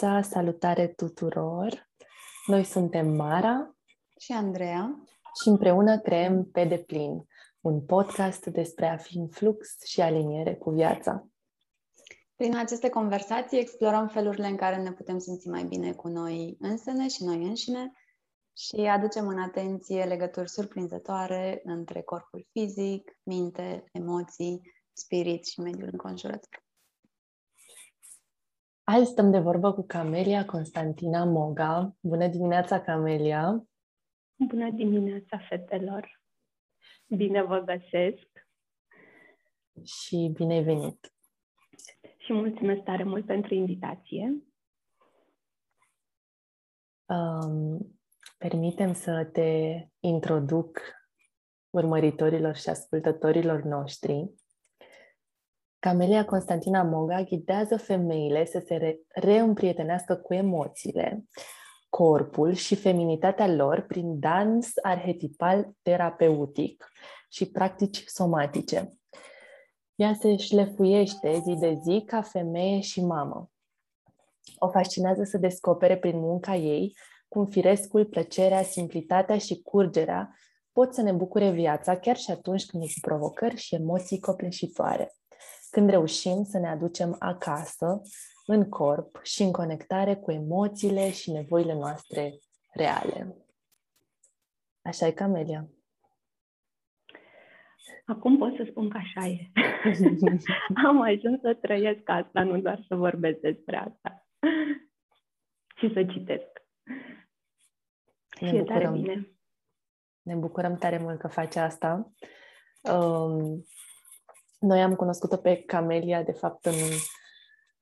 Bună dimineața, salutare tuturor! Noi suntem Mara și Andreea și împreună creăm Pe deplin, un podcast despre a fi în flux și aliniere cu viața. Prin aceste conversații explorăm felurile în care ne putem simți mai bine cu noi însene și noi înșine și aducem în atenție legături surprinzătoare între corpul fizic, minte, emoții, spirit și mediul înconjurător. Azi stăm de vorbă cu Camelia Constantina Moga. Bună dimineața, Camelia! Bună dimineața, fetelor! Bine vă găsesc! Și bine ai venit! Și mulțumesc tare mult pentru invitație. Um, permitem să te introduc urmăritorilor și ascultătorilor noștri Camelia Constantina Moga ghidează femeile să se re- reîmprietenească cu emoțiile, corpul și feminitatea lor prin dans arhetipal terapeutic și practici somatice. Ea se șlefuiește zi de zi ca femeie și mamă. O fascinează să descopere prin munca ei cum firescul, plăcerea, simplitatea și curgerea pot să ne bucure viața chiar și atunci când sunt provocări și emoții copleșitoare când reușim să ne aducem acasă, în corp și în conectare cu emoțiile și nevoile noastre reale. Așa e, Camelia. Acum pot să spun că așa e. Am ajuns să trăiesc asta, nu doar să vorbesc despre asta. și să citesc. Ne și bucurăm, e tare bine. Ne bucurăm tare mult că faci asta. Um, noi am cunoscut-o pe Camelia, de fapt, în,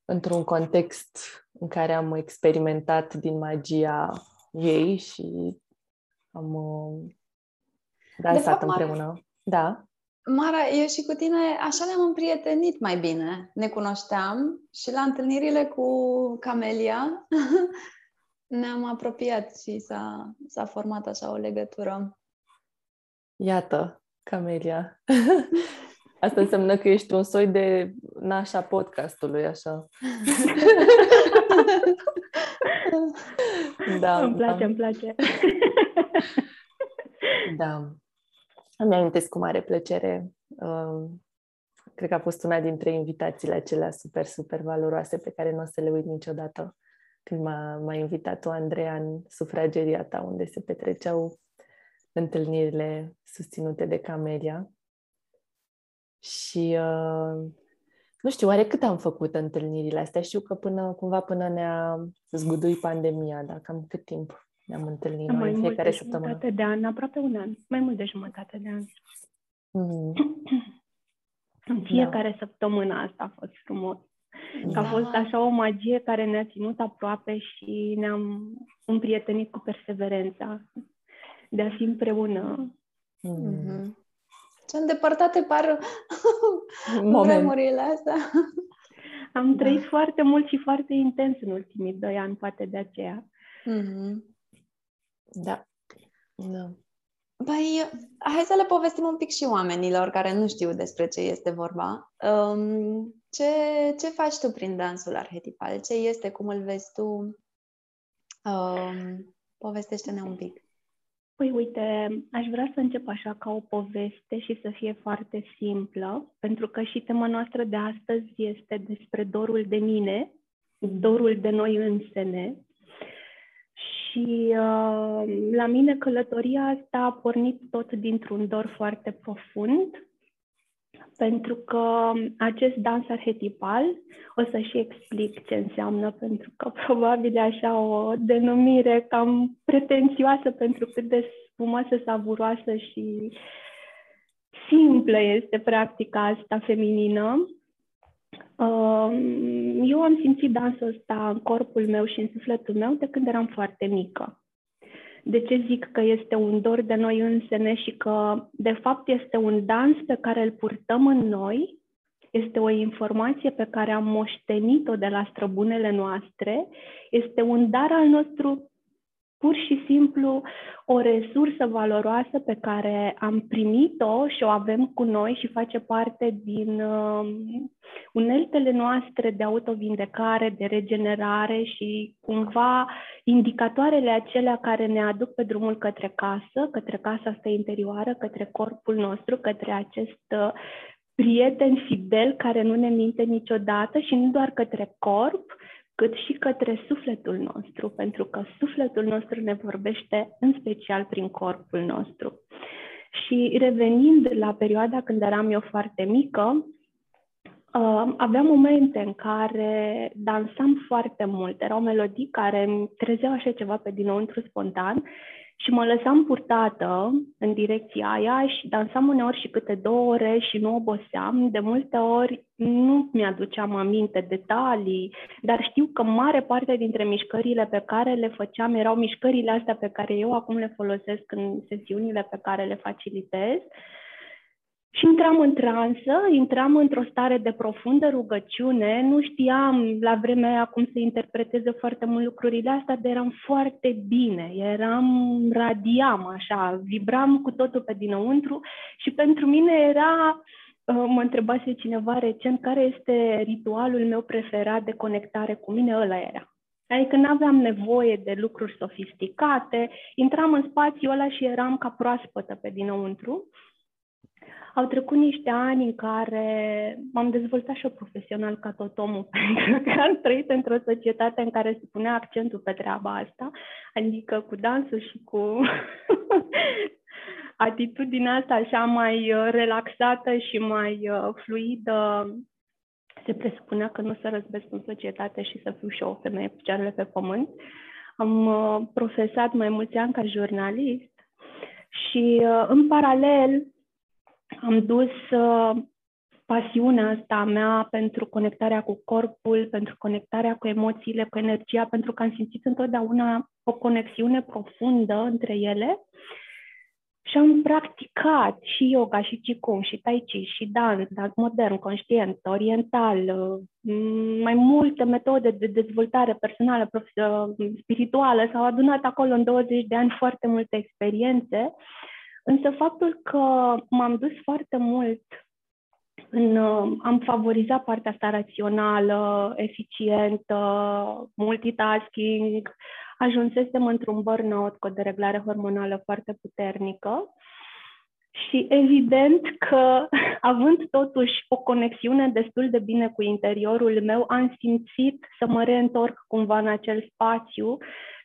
într-un context în care am experimentat din magia ei și am uh, dansat împreună. Mara, da. Mara, eu și cu tine așa ne-am împrietenit mai bine. Ne cunoșteam și la întâlnirile cu Camelia ne-am apropiat și s-a, s-a format așa o legătură. Iată, Camelia. Asta înseamnă că ești un soi de nașa podcastului, așa. da, îmi place, da. îmi place. da. Îmi amintesc cu mare plăcere. Uh, cred că a fost una dintre invitațiile acelea super, super valoroase pe care nu o să le uit niciodată. Când m-a, m-a invitat o Andreea în sufrageria ta, unde se petreceau întâlnirile susținute de Camelia. Și uh, nu știu, oare cât am făcut întâlnirile astea? Știu că până cumva până ne-a zguduit pandemia, dar cam cât timp ne-am întâlnit mai noi fiecare de săptămână? de an, aproape un an, mai mult de jumătate de an. Mm. În fiecare da. săptămână asta a fost frumos. Da. a fost așa o magie care ne-a ținut aproape și ne-am împrietenit cu perseverența de a fi împreună. Mm-hmm. Ce îndepărtate par memorile astea. Am da. trăit foarte mult și foarte intens în ultimii doi ani, poate de aceea. Mm-hmm. Da. da. Păi, hai să le povestim un pic și oamenilor care nu știu despre ce este vorba. Um, ce, ce faci tu prin dansul arhetipal? Ce este? Cum îl vezi tu? Um, povestește-ne un pic. Păi uite, aș vrea să încep așa ca o poveste și să fie foarte simplă, pentru că și tema noastră de astăzi este despre dorul de mine, dorul de noi însene. Și uh, la mine călătoria asta a pornit tot dintr-un dor foarte profund, pentru că acest dans arhetipal, o să și explic ce înseamnă, pentru că probabil e așa o denumire cam pretențioasă pentru cât de spumoasă, savuroasă și simplă este practica asta feminină. Um, eu am simțit dansul ăsta în corpul meu și în sufletul meu de când eram foarte mică. De ce zic că este un dor de noi însene și că, de fapt, este un dans pe care îl purtăm în noi, este o informație pe care am moștenit-o de la străbunele noastre, este un dar al nostru pur și simplu o resursă valoroasă pe care am primit-o și o avem cu noi și face parte din uh, uneltele noastre de autovindecare, de regenerare și cumva indicatoarele acelea care ne aduc pe drumul către casă, către casa asta interioară, către corpul nostru, către acest uh, prieten fidel care nu ne minte niciodată și nu doar către corp, cât și către sufletul nostru, pentru că sufletul nostru ne vorbește în special prin corpul nostru. Și revenind la perioada când eram eu foarte mică, uh, aveam momente în care dansam foarte mult. Erau melodii care îmi trezeau așa ceva pe dinăuntru spontan și mă lăsam purtată în direcția aia și dansam uneori și câte două ore și nu oboseam. De multe ori nu mi-aduceam aminte detalii, dar știu că mare parte dintre mișcările pe care le făceam erau mișcările astea pe care eu acum le folosesc în sesiunile pe care le facilitez. Uh, și intram în transă, intram într-o stare de profundă rugăciune, nu știam la vremea aia cum să interpreteze foarte mult lucrurile astea, dar eram foarte bine, eram, radiam așa, vibram cu totul pe dinăuntru și pentru mine era, uh, mă întrebase cineva recent, care este ritualul meu preferat de conectare cu mine, ăla era. Adică nu aveam nevoie de lucruri sofisticate, intram în spațiul ăla și eram ca proaspătă pe dinăuntru au trecut niște ani în care m-am dezvoltat și eu profesional ca tot omul, pentru că am trăit într-o societate în care se punea accentul pe treaba asta, adică cu dansul și cu atitudinea asta așa mai uh, relaxată și mai uh, fluidă se presupunea că nu să răzbesc în societate și să fiu și o femeie cu picioarele pe pământ. Am uh, profesat mai mulți ani ca jurnalist și în paralel am dus uh, pasiunea asta a mea pentru conectarea cu corpul, pentru conectarea cu emoțiile, cu energia, pentru că am simțit întotdeauna o conexiune profundă între ele și am practicat și yoga, și qigong, și tai chi, și dans, dans modern, conștient, oriental, uh, mai multe metode de dezvoltare personală, uh, spirituală. S-au adunat acolo în 20 de ani foarte multe experiențe Însă faptul că m-am dus foarte mult în, uh, am favorizat partea asta rațională, eficientă, multitasking, ajunsesem într-un burnout cu o dereglare hormonală foarte puternică și evident că, având totuși o conexiune destul de bine cu interiorul meu, am simțit să mă reîntorc cumva în acel spațiu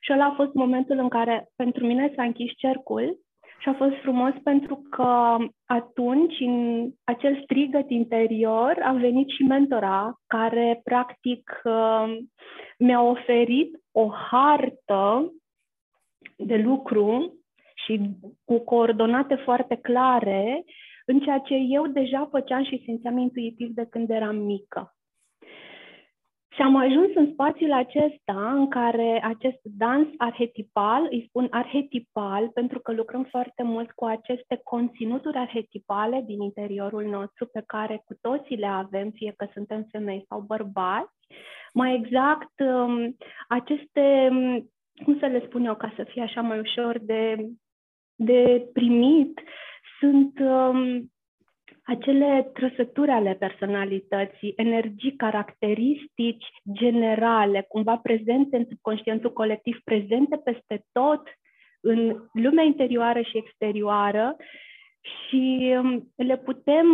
și ăla a fost momentul în care pentru mine s-a închis cercul și a fost frumos pentru că atunci, în acel strigăt interior, a venit și mentora, care practic uh, mi-a oferit o hartă de lucru și cu coordonate foarte clare în ceea ce eu deja făceam și simțeam intuitiv de când eram mică. Și am ajuns în spațiul acesta în care acest dans arhetipal, îi spun arhetipal pentru că lucrăm foarte mult cu aceste conținuturi arhetipale din interiorul nostru pe care cu toții le avem, fie că suntem femei sau bărbați. Mai exact, um, aceste, um, cum să le spun eu ca să fie așa mai ușor de, de primit, sunt um, acele trăsături ale personalității, energii, caracteristici generale, cumva prezente în subconștientul colectiv, prezente peste tot în lumea interioară și exterioară și um, le putem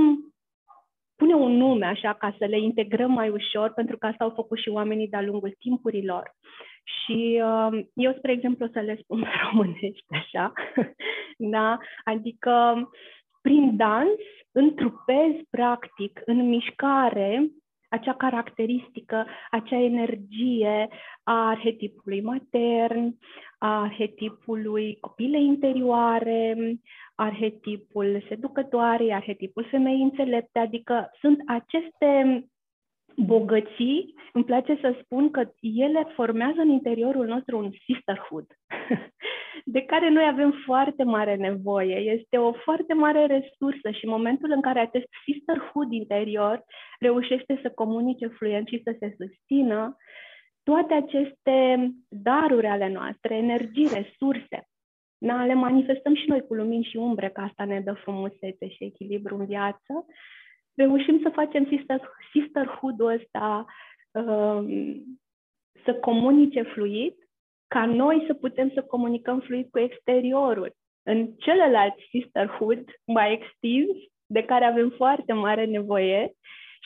pune un nume așa ca să le integrăm mai ușor, pentru că asta au făcut și oamenii de-a lungul timpurilor. Și uh, eu, spre exemplu, să le spun pe românești așa, da? adică prin dans întrupezi practic în mișcare acea caracteristică, acea energie a arhetipului matern, a arhetipului copilei interioare, arhetipul seducătoare, arhetipul femeii înțelepte, adică sunt aceste bogății, îmi place să spun că ele formează în interiorul nostru un sisterhood, de care noi avem foarte mare nevoie. Este o foarte mare resursă și în momentul în care acest sisterhood interior reușește să comunice fluent și să se susțină, toate aceste daruri ale noastre, energii, resurse, na, le manifestăm și noi cu lumini și umbre, că asta ne dă frumusețe și echilibru în viață, reușim să facem sister, sisterhood-ul ăsta, um, să comunice fluid, ca noi să putem să comunicăm fluid cu exteriorul. În celălalt sisterhood mai extins, de care avem foarte mare nevoie,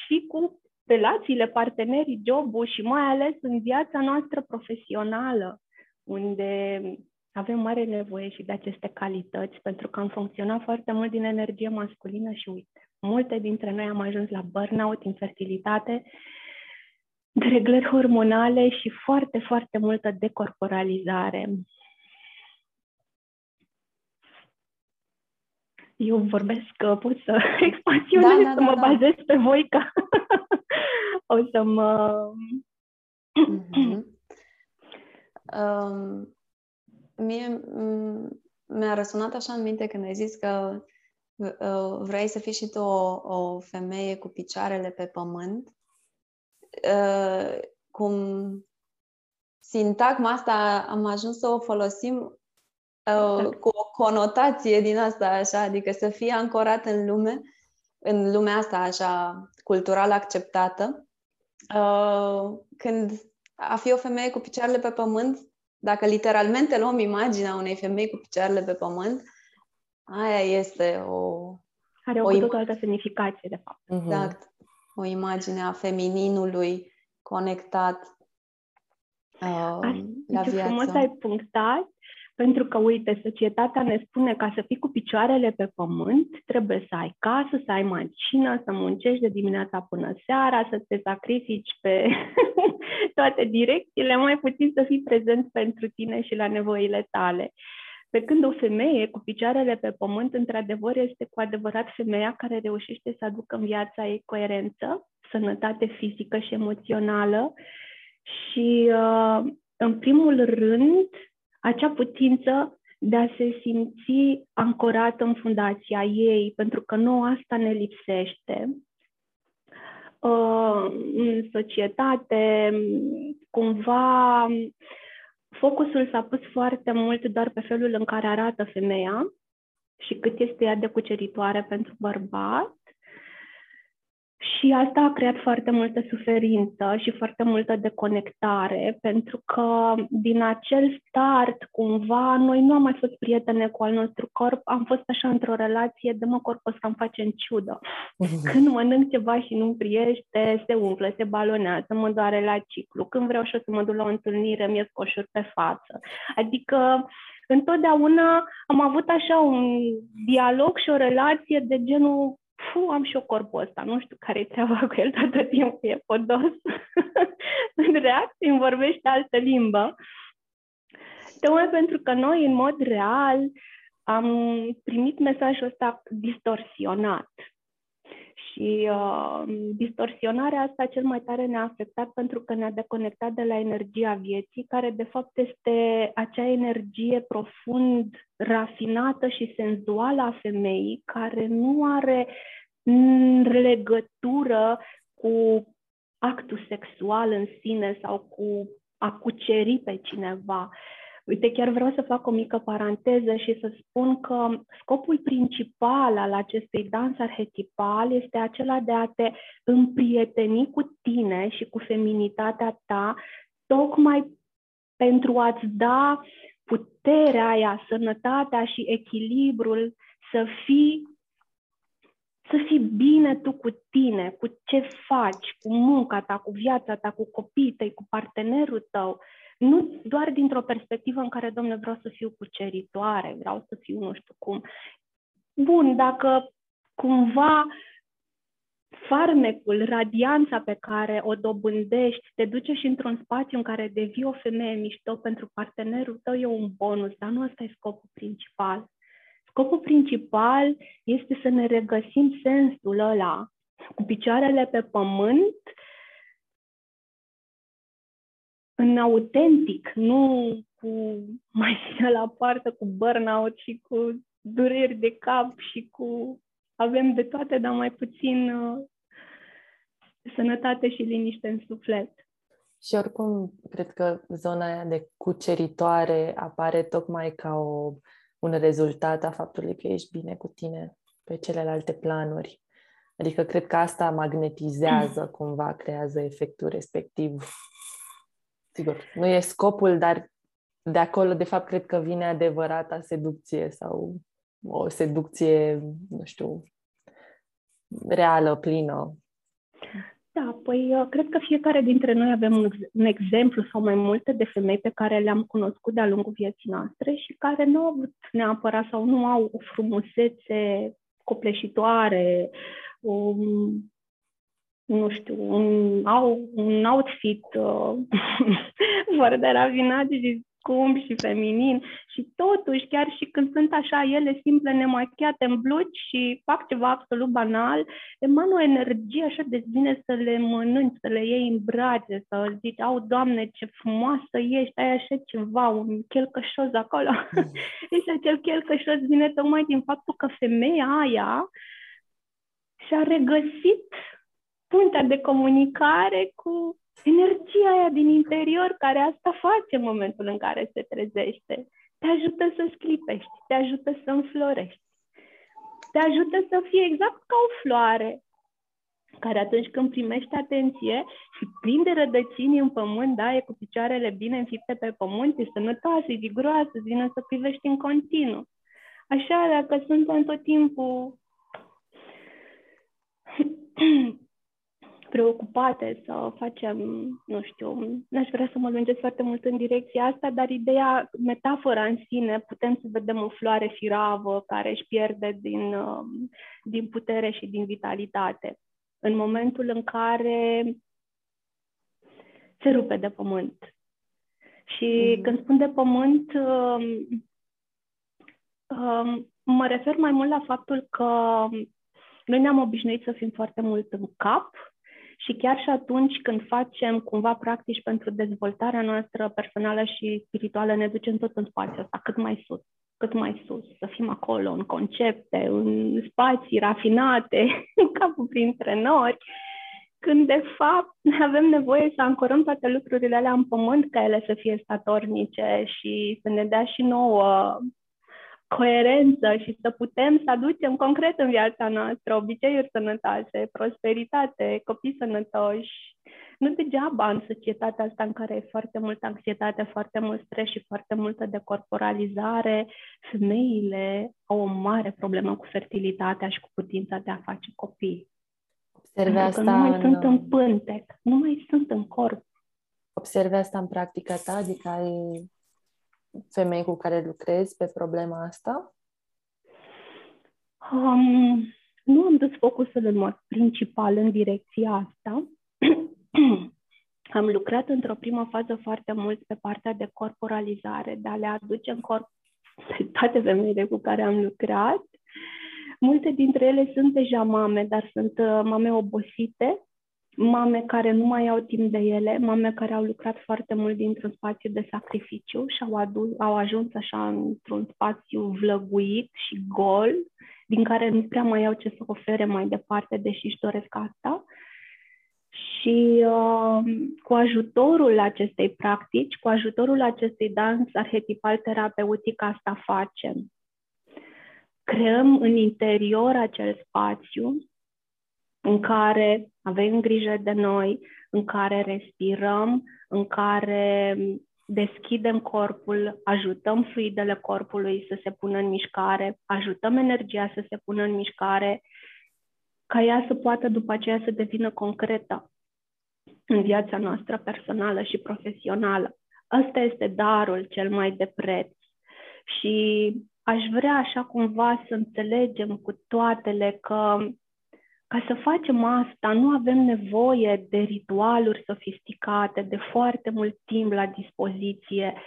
și cu relațiile, partenerii, jobul și mai ales în viața noastră profesională, unde avem mare nevoie și de aceste calități, pentru că am funcționat foarte mult din energie masculină și uite, multe dintre noi am ajuns la burnout, infertilitate, dereglări hormonale și foarte, foarte multă decorporalizare. Eu vorbesc că pot să expansionez, da, da, să da, mă da. bazez pe voi ca o să mă... Mm-hmm. Um, mie mi-a răsunat așa în minte când ai zis că uh, vrei să fii și tu o, o femeie cu picioarele pe pământ. Uh, cum sintagma asta am ajuns să o folosim uh, exact. cu o conotație din asta, așa, adică să fie ancorat în lume, în lumea asta așa cultural acceptată. Uh, când a fi o femeie cu picioarele pe pământ dacă literalmente luăm imaginea unei femei cu picioarele pe pământ, aia este o... Are o, o im- altă semnificație, de fapt. Mhm. Exact. O imagine a femininului conectat uh, la viață. frumos ai punctat pentru că, uite, societatea ne spune ca să fii cu picioarele pe pământ, trebuie să ai casă, să ai mașină, să muncești de dimineața până seara, să te sacrifici pe toate direcțiile, mai puțin să fii prezent pentru tine și la nevoile tale. Pe când o femeie cu picioarele pe pământ, într-adevăr, este cu adevărat femeia care reușește să aducă în viața ei coerență, sănătate fizică și emoțională și, uh, în primul rând, acea putință de a se simți ancorat în fundația ei, pentru că nouă asta ne lipsește. Uh, în societate, cumva, focusul s-a pus foarte mult doar pe felul în care arată femeia și cât este ea de cuceritoare pentru bărbat și asta a creat foarte multă suferință și foarte multă deconectare, pentru că din acel start, cumva, noi nu am mai fost prietene cu al nostru corp, am fost așa într-o relație de mă corpul ăsta îmi face în ciudă. Când mănânc ceva și nu-mi priește, se umflă, se balonează, mă doare la ciclu. Când vreau și o să mă duc la o întâlnire, mi-e scoșuri pe față. Adică întotdeauna am avut așa un dialog și o relație de genul fu, am și eu corpul ăsta, nu știu care e treaba cu el, toată timpul e podos. în reacție îmi vorbește altă limbă. Tocmai pentru că noi, în mod real, am primit mesajul ăsta distorsionat. Și uh, distorsionarea asta cel mai tare ne-a afectat pentru că ne-a deconectat de la energia vieții, care de fapt este acea energie profund rafinată și senzuală a femeii, care nu are legătură cu actul sexual în sine sau cu a cuceri pe cineva. Uite, chiar vreau să fac o mică paranteză și să spun că scopul principal al acestui dans arhetipal este acela de a te împrieteni cu tine și cu feminitatea ta, tocmai pentru a-ți da puterea aia, sănătatea și echilibrul să fii să fii bine tu cu tine, cu ce faci, cu munca ta, cu viața ta, cu copiii tăi, cu partenerul tău, nu doar dintr-o perspectivă în care, domnule, vreau să fiu cuceritoare, vreau să fiu nu știu cum. Bun, dacă cumva farmecul, radianța pe care o dobândești, te duce și într-un spațiu în care devii o femeie mișto pentru partenerul tău, e un bonus, dar nu ăsta e scopul principal. Scopul principal este să ne regăsim sensul ăla cu picioarele pe pământ în autentic, nu cu mașina la poartă, cu burnout și cu dureri de cap și cu avem de toate, dar mai puțin uh, sănătate și liniște în suflet. Și oricum, cred că zona aia de cuceritoare apare tocmai ca o, un rezultat a faptului că ești bine cu tine pe celelalte planuri. Adică cred că asta magnetizează cumva, creează efectul respectiv. Sigur, nu e scopul, dar de acolo, de fapt, cred că vine adevărata seducție sau o seducție, nu știu, reală, plină. Da, păi uh, cred că fiecare dintre noi avem un, un exemplu sau mai multe de femei pe care le-am cunoscut de-a lungul vieții noastre și care nu au avut neapărat sau nu au o frumusețe copleșitoare, um, nu știu, un, au un outfit uh, fără de rafinat și scump și feminin și totuși, chiar și când sunt așa ele simple, nemachiate în blugi și fac ceva absolut banal, emană o energie așa de bine să le mănânci, să le iei în brațe, să zici, au, Doamne, ce frumoasă ești, ai așa ceva, un chelcășos acolo. Mm. și acel chelcășos vine tocmai din faptul că femeia aia și-a regăsit puntea de comunicare cu energia aia din interior care asta face în momentul în care se trezește. Te ajută să sclipești, te ajută să înflorești, te ajută să fii exact ca o floare care atunci când primește atenție și prinde rădăcini în pământ, da, e cu picioarele bine înfipte pe pământ, e sănătoasă, e viguroasă, vine să privești în continuu. Așa, dacă suntem tot timpul preocupate să facem, nu știu, n-aș vrea să mă lungesc foarte mult în direcția asta, dar ideea, metafora în sine, putem să vedem o floare firavă care își pierde din, um, din putere și din vitalitate. În momentul în care se rupe de pământ. Și mm-hmm. când spun de pământ, um, um, mă refer mai mult la faptul că noi ne-am obișnuit să fim foarte mult în cap și chiar și atunci când facem cumva practici pentru dezvoltarea noastră personală și spirituală, ne ducem tot în spațiul ăsta, cât mai sus, cât mai sus, să fim acolo, în concepte, în spații rafinate, în capul printre nori, când de fapt avem nevoie să ancorăm toate lucrurile alea în pământ ca ele să fie statornice și să ne dea și nouă coerență și să putem să aducem concret în viața noastră obiceiuri sănătoase, prosperitate, copii sănătoși. Nu degeaba în societatea asta în care e foarte multă anxietate, foarte mult stres și foarte multă decorporalizare, femeile au o mare problemă cu fertilitatea și cu putința de a face copii. Observe asta nu mai în... sunt în pântec, nu mai sunt în corp. Observe asta în practica ta? Adică ai femei cu care lucrezi pe problema asta? Um, nu am dus focusul în mod principal în direcția asta. am lucrat într-o primă fază foarte mult pe partea de corporalizare, de a le aduce în corp pe toate femeile cu care am lucrat. Multe dintre ele sunt deja mame, dar sunt uh, mame obosite mame care nu mai au timp de ele, mame care au lucrat foarte mult dintr-un spațiu de sacrificiu și au, adu- au ajuns așa într-un spațiu vlăguit și gol, din care nu prea mai au ce să ofere mai departe, deși își doresc asta. Și uh, cu ajutorul acestei practici, cu ajutorul acestui dans arhetipal terapeutic, asta facem. Creăm în interior acel spațiu în care avem grijă de noi, în care respirăm, în care deschidem corpul, ajutăm fluidele corpului să se pună în mișcare, ajutăm energia să se pună în mișcare, ca ea să poată după aceea să devină concretă în viața noastră personală și profesională. Ăsta este darul cel mai de preț. Și aș vrea așa cumva să înțelegem cu toatele că ca să facem asta, nu avem nevoie de ritualuri sofisticate, de foarte mult timp la dispoziție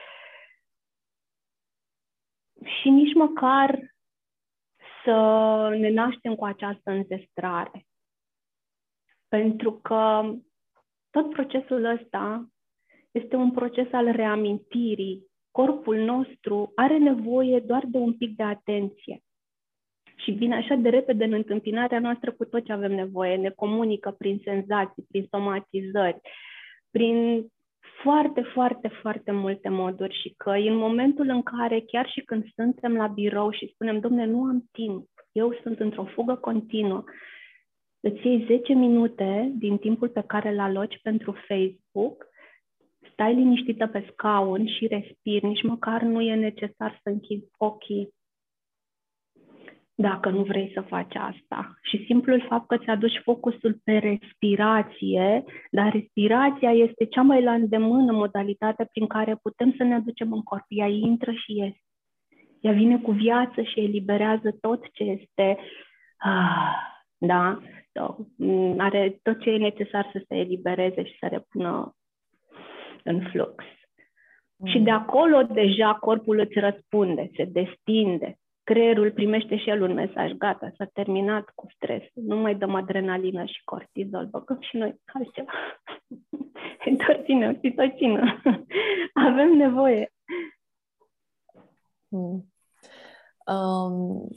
și nici măcar să ne naștem cu această înzestrare. Pentru că tot procesul ăsta este un proces al reamintirii. Corpul nostru are nevoie doar de un pic de atenție și vine așa de repede în întâmpinarea noastră cu tot ce avem nevoie. Ne comunică prin senzații, prin somatizări, prin foarte, foarte, foarte multe moduri și că în momentul în care, chiar și când suntem la birou și spunem, domne, nu am timp, eu sunt într-o fugă continuă, îți iei 10 minute din timpul pe care îl aloci pentru Facebook, stai liniștită pe scaun și respiri, nici măcar nu e necesar să închizi ochii dacă nu vrei să faci asta. Și simplul fapt că ți-aduci focusul pe respirație, dar respirația este cea mai la îndemână modalitate prin care putem să ne aducem în corp. Ea intră și iese. Ea vine cu viață și eliberează tot ce este, ah, da, mm, are tot ce e necesar să se elibereze și să repună în flux. Mm. Și de acolo deja corpul îți răspunde, se destinde, creierul primește și el un mesaj, gata, s-a terminat cu stres, nu mai dăm adrenalină și cortizol, băgăm și noi altceva. Întorține, oxitocină. Avem nevoie. Hmm. Um,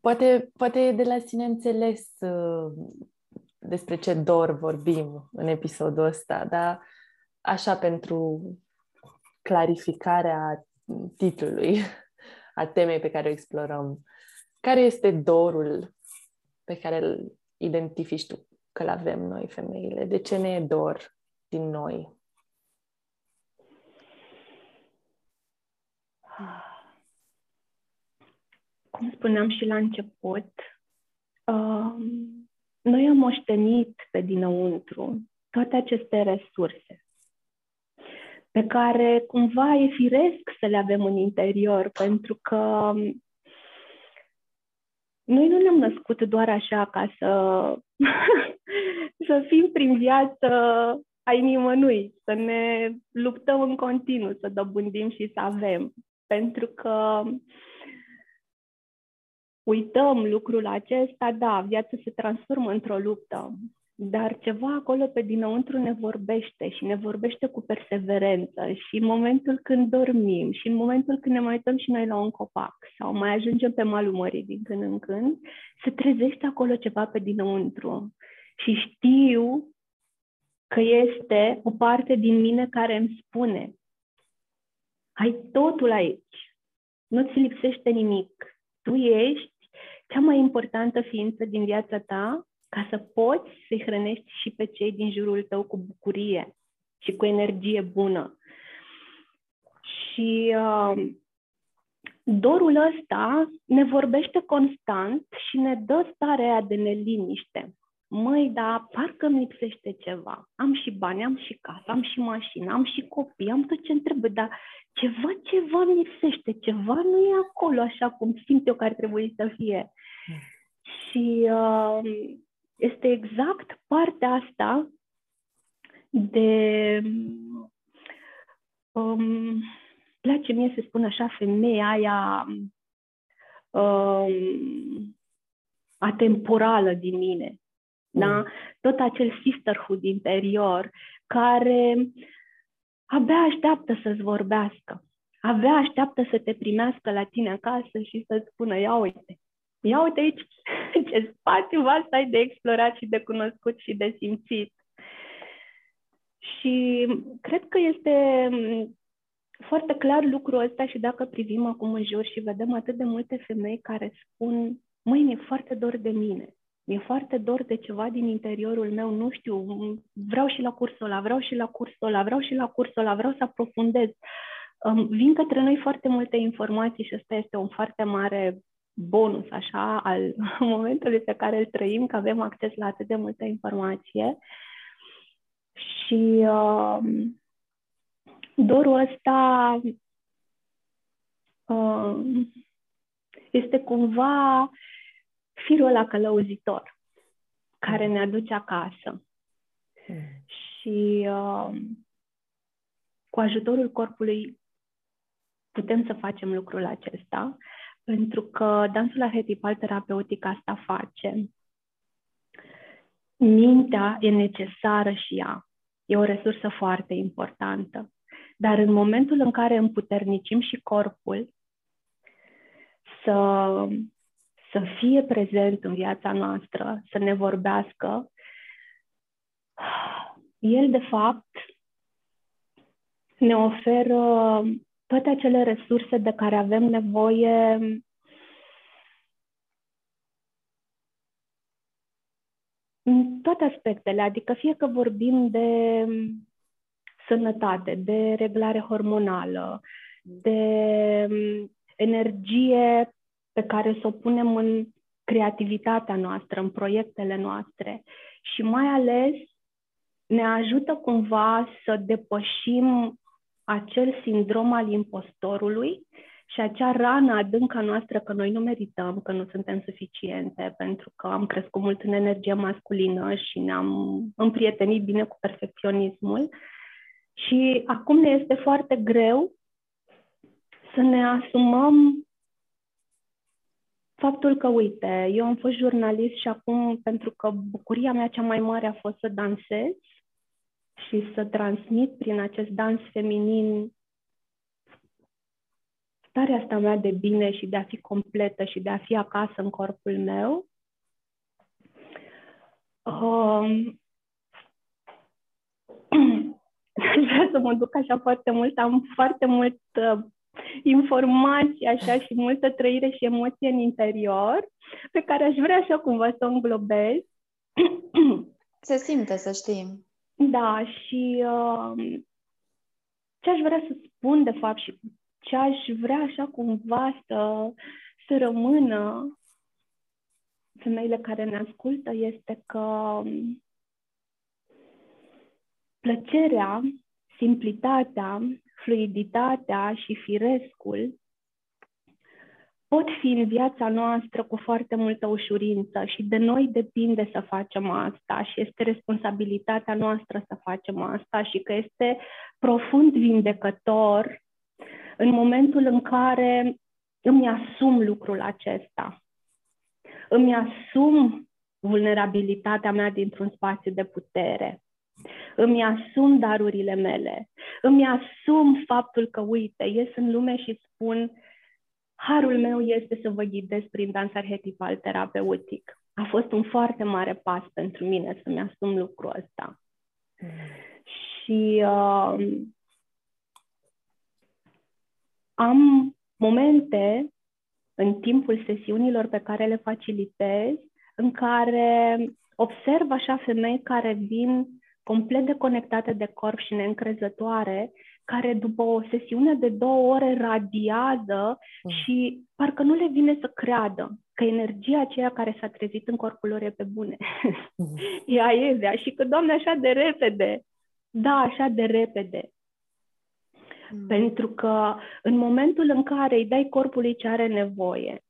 poate, poate e de la sine înțeles uh, despre ce dor vorbim în episodul ăsta, dar așa pentru clarificarea titlului a temei pe care o explorăm. Care este dorul pe care îl identifici tu că îl avem noi, femeile? De ce ne e dor din noi? Cum spuneam și la început, uh, noi am moștenit pe dinăuntru toate aceste resurse pe care cumva e firesc să le avem în interior, pentru că noi nu ne-am născut doar așa ca să, să fim prin viață ai nimănui, să ne luptăm în continuu, să dobândim și să avem. Pentru că uităm lucrul acesta, da, viața se transformă într-o luptă dar ceva acolo pe dinăuntru ne vorbește și ne vorbește cu perseverență. Și în momentul când dormim și în momentul când ne mai uităm și noi la un copac sau mai ajungem pe malul mării din când în când, se trezește acolo ceva pe dinăuntru. Și știu că este o parte din mine care îmi spune ai totul aici, nu-ți lipsește nimic, tu ești cea mai importantă ființă din viața ta ca să poți să-i hrănești și pe cei din jurul tău cu bucurie și cu energie bună. Și uh, dorul ăsta ne vorbește constant și ne dă starea de neliniște. Măi, dar parcă îmi lipsește ceva. Am și bani, am și casă, am și mașină, am și copii, am tot ce îmi trebuie, dar ceva, ceva îmi lipsește, ceva nu e acolo așa cum simt eu că ar trebui să fie. Mm. Și uh, este exact partea asta de um, place mie să spun așa, femeia aia um, atemporală din mine. Da? Mm. Da? Tot acel sisterhood interior care abia așteaptă să-ți vorbească. Abia așteaptă să te primească la tine acasă și să-ți spună, ia uite, ia uite aici ce spațiu vast ai de explorat și de cunoscut și de simțit. Și cred că este foarte clar lucrul ăsta și dacă privim acum în jur și vedem atât de multe femei care spun, măi, mi-e foarte dor de mine, mi-e foarte dor de ceva din interiorul meu, nu știu, vreau și la cursul ăla, vreau și la cursul ăla, vreau și la cursul ăla, vreau să aprofundez. Vin către noi foarte multe informații și ăsta este un foarte mare bonus așa al momentului pe care îl trăim, că avem acces la atât de multă informație. Și uh, dorul ăsta uh, este cumva firul ăla călăuzitor care ne aduce acasă. Mm. Și uh, cu ajutorul corpului putem să facem lucrul acesta pentru că dansul arhetipal terapeutic asta face. Mintea e necesară și ea. E o resursă foarte importantă. Dar în momentul în care împuternicim și corpul să, să fie prezent în viața noastră, să ne vorbească, el, de fapt, ne oferă toate acele resurse de care avem nevoie în toate aspectele, adică fie că vorbim de sănătate, de reglare hormonală, de energie pe care să o punem în creativitatea noastră, în proiectele noastre. Și mai ales ne ajută cumva să depășim acel sindrom al impostorului și acea rană adâncă noastră că noi nu merităm, că nu suntem suficiente, pentru că am crescut mult în energie masculină și ne-am împrietenit bine cu perfecționismul. Și acum ne este foarte greu să ne asumăm faptul că, uite, eu am fost jurnalist și acum, pentru că bucuria mea cea mai mare a fost să dansez și să transmit prin acest dans feminin starea asta mea de bine și de a fi completă și de a fi acasă în corpul meu, um, vreau să mă duc așa foarte mult, am foarte mult uh, informații așa și multă trăire și emoție în interior, pe care aș vrea așa cumva să o înglobez. Se simte, să știm. Da, și uh, ce aș vrea să spun, de fapt, și ce aș vrea așa cumva să, să rămână femeile care ne ascultă este că um, plăcerea, simplitatea, fluiditatea și firescul pot fi în viața noastră cu foarte multă ușurință și de noi depinde să facem asta și este responsabilitatea noastră să facem asta și că este profund vindecător în momentul în care îmi asum lucrul acesta. Îmi asum vulnerabilitatea mea dintr-un spațiu de putere. Îmi asum darurile mele. Îmi asum faptul că, uite, ies în lume și spun harul meu este să vă ghidez prin dans arhetipal terapeutic. A fost un foarte mare pas pentru mine să-mi asum lucrul ăsta. Mm. Și uh, am momente în timpul sesiunilor pe care le facilitez în care observ așa femei care vin complet deconectate de corp și neîncrezătoare, care după o sesiune de două ore radiază mm. și parcă nu le vine să creadă că energia aceea care s-a trezit în corpul lor e pe bune. Mm. Ea e și că, Doamne, așa de repede. Da, așa de repede. Mm. Pentru că în momentul în care îi dai corpului ce are nevoie,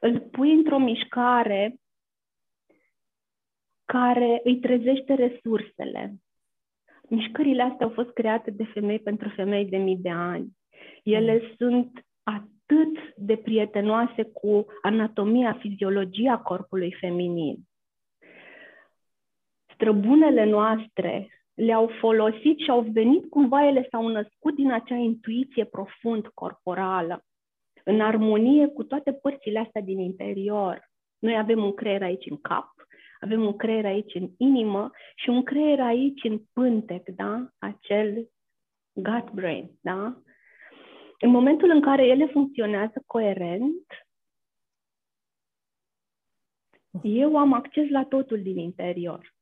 îl pui într-o mișcare care îi trezește resursele. Mișcările astea au fost create de femei pentru femei de mii de ani. Ele mm. sunt atât de prietenoase cu anatomia, fiziologia corpului feminin. Străbunele noastre le-au folosit și au venit cumva, ele s-au născut din acea intuiție profund corporală, în armonie cu toate părțile astea din interior. Noi avem un creier aici în cap, avem un creier aici în inimă și un creier aici în pântec, da? Acel gut brain, da? În momentul în care ele funcționează coerent, eu am acces la totul din interior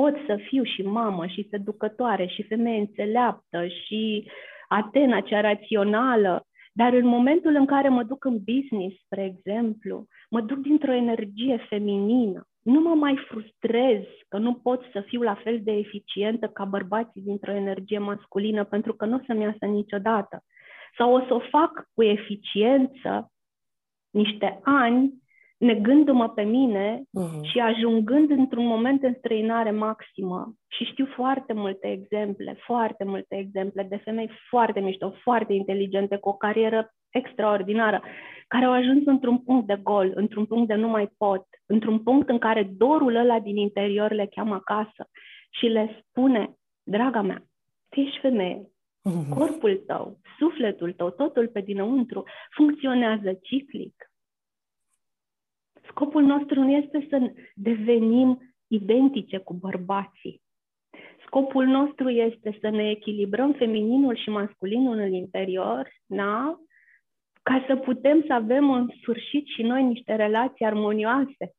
pot să fiu și mamă și seducătoare și femeie înțeleaptă și Atena cea rațională, dar în momentul în care mă duc în business, spre exemplu, mă duc dintr-o energie feminină. Nu mă mai frustrez că nu pot să fiu la fel de eficientă ca bărbații dintr-o energie masculină, pentru că nu o să-mi iasă niciodată. Sau o să o fac cu eficiență niște ani negându-mă pe mine uh-huh. și ajungând într-un moment în străinare maximă. Și știu foarte multe exemple, foarte multe exemple de femei foarte mișto, foarte inteligente, cu o carieră extraordinară, care au ajuns într-un punct de gol, într-un punct de nu mai pot, într-un punct în care dorul ăla din interior le cheamă acasă și le spune, draga mea, tu ești femeie, uh-huh. corpul tău, sufletul tău, totul pe dinăuntru funcționează ciclic Scopul nostru nu este să devenim identice cu bărbații. Scopul nostru este să ne echilibrăm femininul și masculinul în interior, da? ca să putem să avem în sfârșit și noi niște relații armonioase.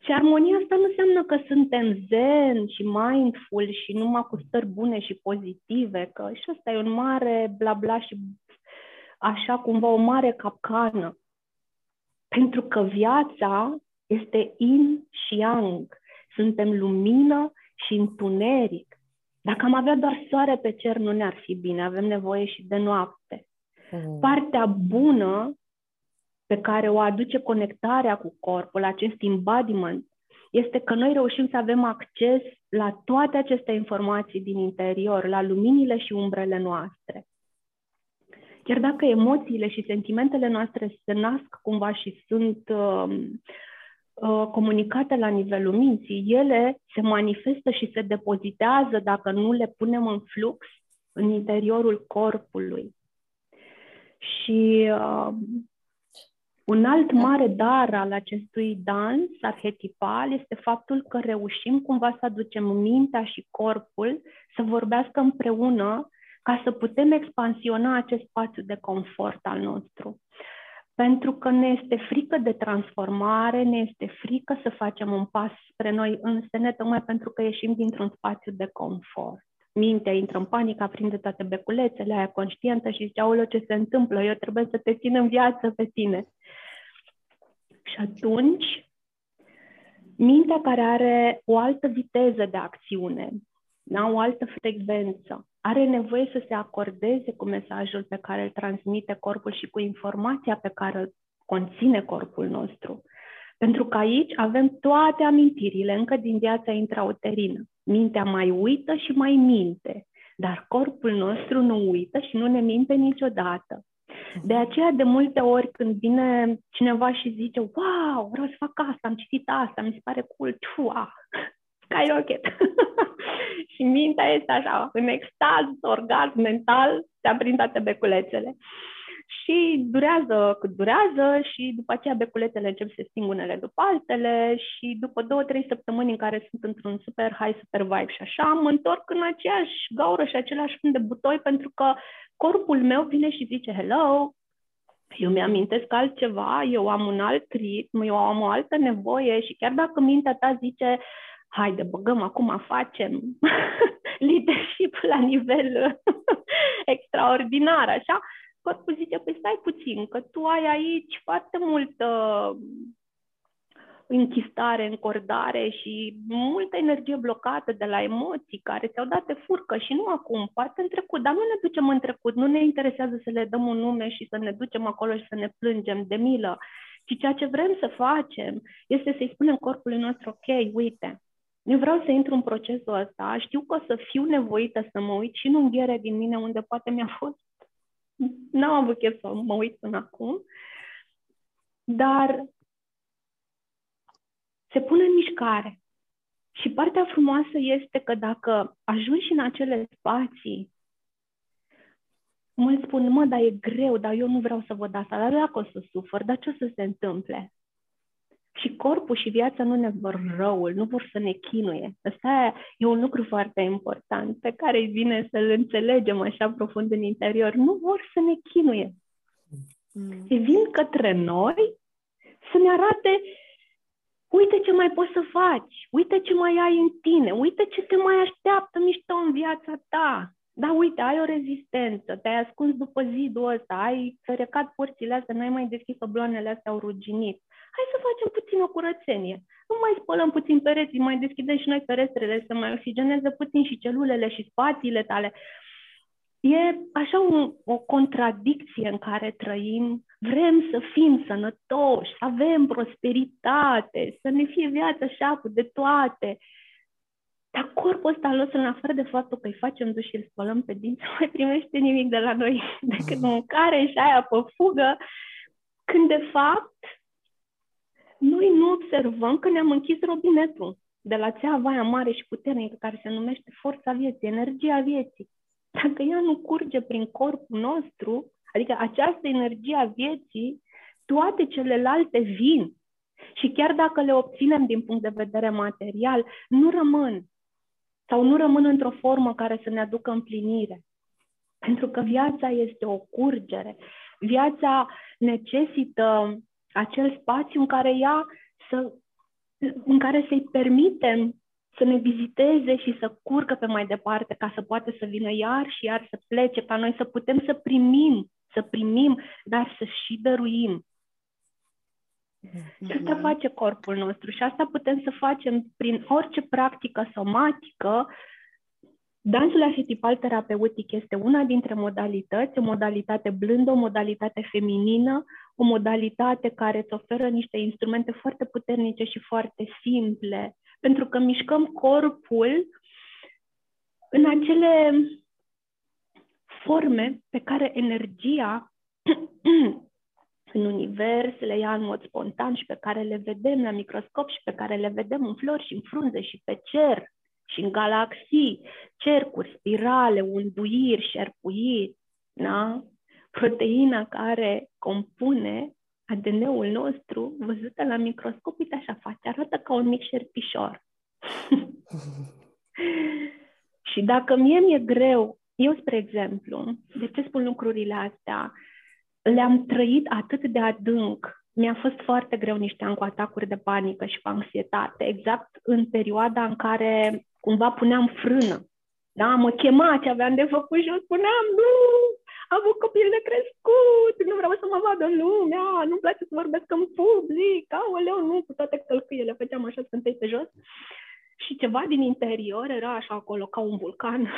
Și armonia asta nu înseamnă că suntem zen și mindful și numai cu stări bune și pozitive, că și asta e un mare bla bla și așa cumva o mare capcană. Pentru că viața este yin și yang. Suntem lumină și întuneric. Dacă am avea doar soare pe cer, nu ne-ar fi bine. Avem nevoie și de noapte. Mm. Partea bună pe care o aduce conectarea cu corpul, acest embodiment, este că noi reușim să avem acces la toate aceste informații din interior, la luminile și umbrele noastre. Chiar dacă emoțiile și sentimentele noastre se nasc cumva și sunt uh, uh, comunicate la nivelul minții, ele se manifestă și se depozitează dacă nu le punem în flux în interiorul corpului. Și uh, un alt mare dar al acestui dans arhetipal este faptul că reușim cumva să aducem mintea și corpul să vorbească împreună ca să putem expansiona acest spațiu de confort al nostru. Pentru că ne este frică de transformare, ne este frică să facem un pas spre noi însene, tocmai pentru că ieșim dintr-un spațiu de confort mintea intră în panică, aprinde toate beculețele, aia conștientă și zice, aoleu, ce se întâmplă? Eu trebuie să te țin în viață pe tine. Și atunci, mintea care are o altă viteză de acțiune, da? o altă frecvență, are nevoie să se acordeze cu mesajul pe care îl transmite corpul și cu informația pe care îl conține corpul nostru. Pentru că aici avem toate amintirile încă din viața intrauterină. Mintea mai uită și mai minte, dar corpul nostru nu uită și nu ne minte niciodată. De aceea, de multe ori, când vine cineva și zice, wow, vreau să fac asta, am citit asta, mi se pare cool, tua, skyrocket. și mintea este așa, în extaz, orgasm mental, se aprind toate beculețele. Și durează cât durează și după aceea beculetele încep să se sting unele după altele și după două, trei săptămâni în care sunt într-un super high, super vibe și așa, mă întorc în aceeași gaură și același fund de butoi pentru că corpul meu vine și zice hello, eu mi-amintesc altceva, eu am un alt ritm, eu am o altă nevoie și chiar dacă mintea ta zice haide, băgăm acum, facem leadership la nivel extraordinar, așa, corpul zice, păi stai puțin, că tu ai aici foarte multă închistare, încordare și multă energie blocată de la emoții care ți-au dat de furcă și nu acum, poate în trecut, dar nu ne ducem în trecut, nu ne interesează să le dăm un nume și să ne ducem acolo și să ne plângem de milă, ci ceea ce vrem să facem este să-i spunem corpului nostru, ok, uite, eu vreau să intru în procesul ăsta, știu că o să fiu nevoită să mă uit și în unghiere din mine unde poate mi-a fost N-am avut chef să mă uit până acum, dar se pune în mișcare. Și partea frumoasă este că dacă ajungi în acele spații, mulți spun, mă, dar e greu, dar eu nu vreau să văd asta, dar dacă o să sufăr, dar ce o să se întâmple? Și corpul și viața nu ne vor răul, nu vor să ne chinuie. Asta e un lucru foarte important pe care e bine să-l înțelegem așa profund în interior. Nu vor să ne chinuie. Mm. Se vin către noi să ne arate uite ce mai poți să faci, uite ce mai ai în tine, uite ce te mai așteaptă mișto în viața ta. Da, uite, ai o rezistență, te-ai ascuns după zidul ăsta, ai ferecat porțile astea, n-ai mai deschis obloanele astea, au ruginit hai să facem puțin o curățenie. Nu mai spălăm puțin pereții, mai deschidem și noi ferestrele să mai oxigeneze puțin și celulele și spațiile tale. E așa un, o contradicție în care trăim. Vrem să fim sănătoși, să avem prosperitate, să ne fie viața așa cu de toate. Dar corpul ăsta al nostru, în afară de faptul că îi facem duș și îl spălăm pe dinți, nu mai primește nimic de la noi decât mâncare și aia pe fugă, când de fapt noi nu observăm că ne-am închis robinetul de la țeava aia mare și puternică care se numește forța vieții, energia vieții. Dacă ea nu curge prin corpul nostru, adică această energie a vieții, toate celelalte vin. Și chiar dacă le obținem din punct de vedere material, nu rămân. sau nu rămân într-o formă care să ne aducă împlinire. Pentru că viața este o curgere. Viața necesită acel spațiu în care ea să, în care să-i permitem să ne viziteze și să curgă pe mai departe, ca să poată să vină iar și iar să plece, ca noi să putem să primim, să primim, dar să și dăruim. Și asta face corpul nostru și asta putem să facem prin orice practică somatică. Dansul arhetipal terapeutic este una dintre modalități, o modalitate blândă, o modalitate feminină, o modalitate care îți oferă niște instrumente foarte puternice și foarte simple, pentru că mișcăm corpul în acele forme pe care energia în univers le ia în mod spontan și pe care le vedem la microscop și pe care le vedem în flori și în frunze și pe cer și în galaxii, cercuri, spirale, unduiri, șerpuiri, da? Proteina care compune ADN-ul nostru, văzută la microscop, uite așa face, arată ca un mic șerpișor. și dacă mie mi-e greu, eu, spre exemplu, de ce spun lucrurile astea? Le-am trăit atât de adânc. Mi-a fost foarte greu niște ani cu atacuri de panică și cu anxietate, exact în perioada în care cumva puneam frână. Da, mă chema ce aveam de făcut și eu spuneam, nu, am avut copil de crescut, nu vreau să mă vadă lumea, nu-mi place să vorbesc în public, aoleu, nu, cu toate călcâiele făceam așa scântei pe jos. Și ceva din interior era așa acolo ca un vulcan.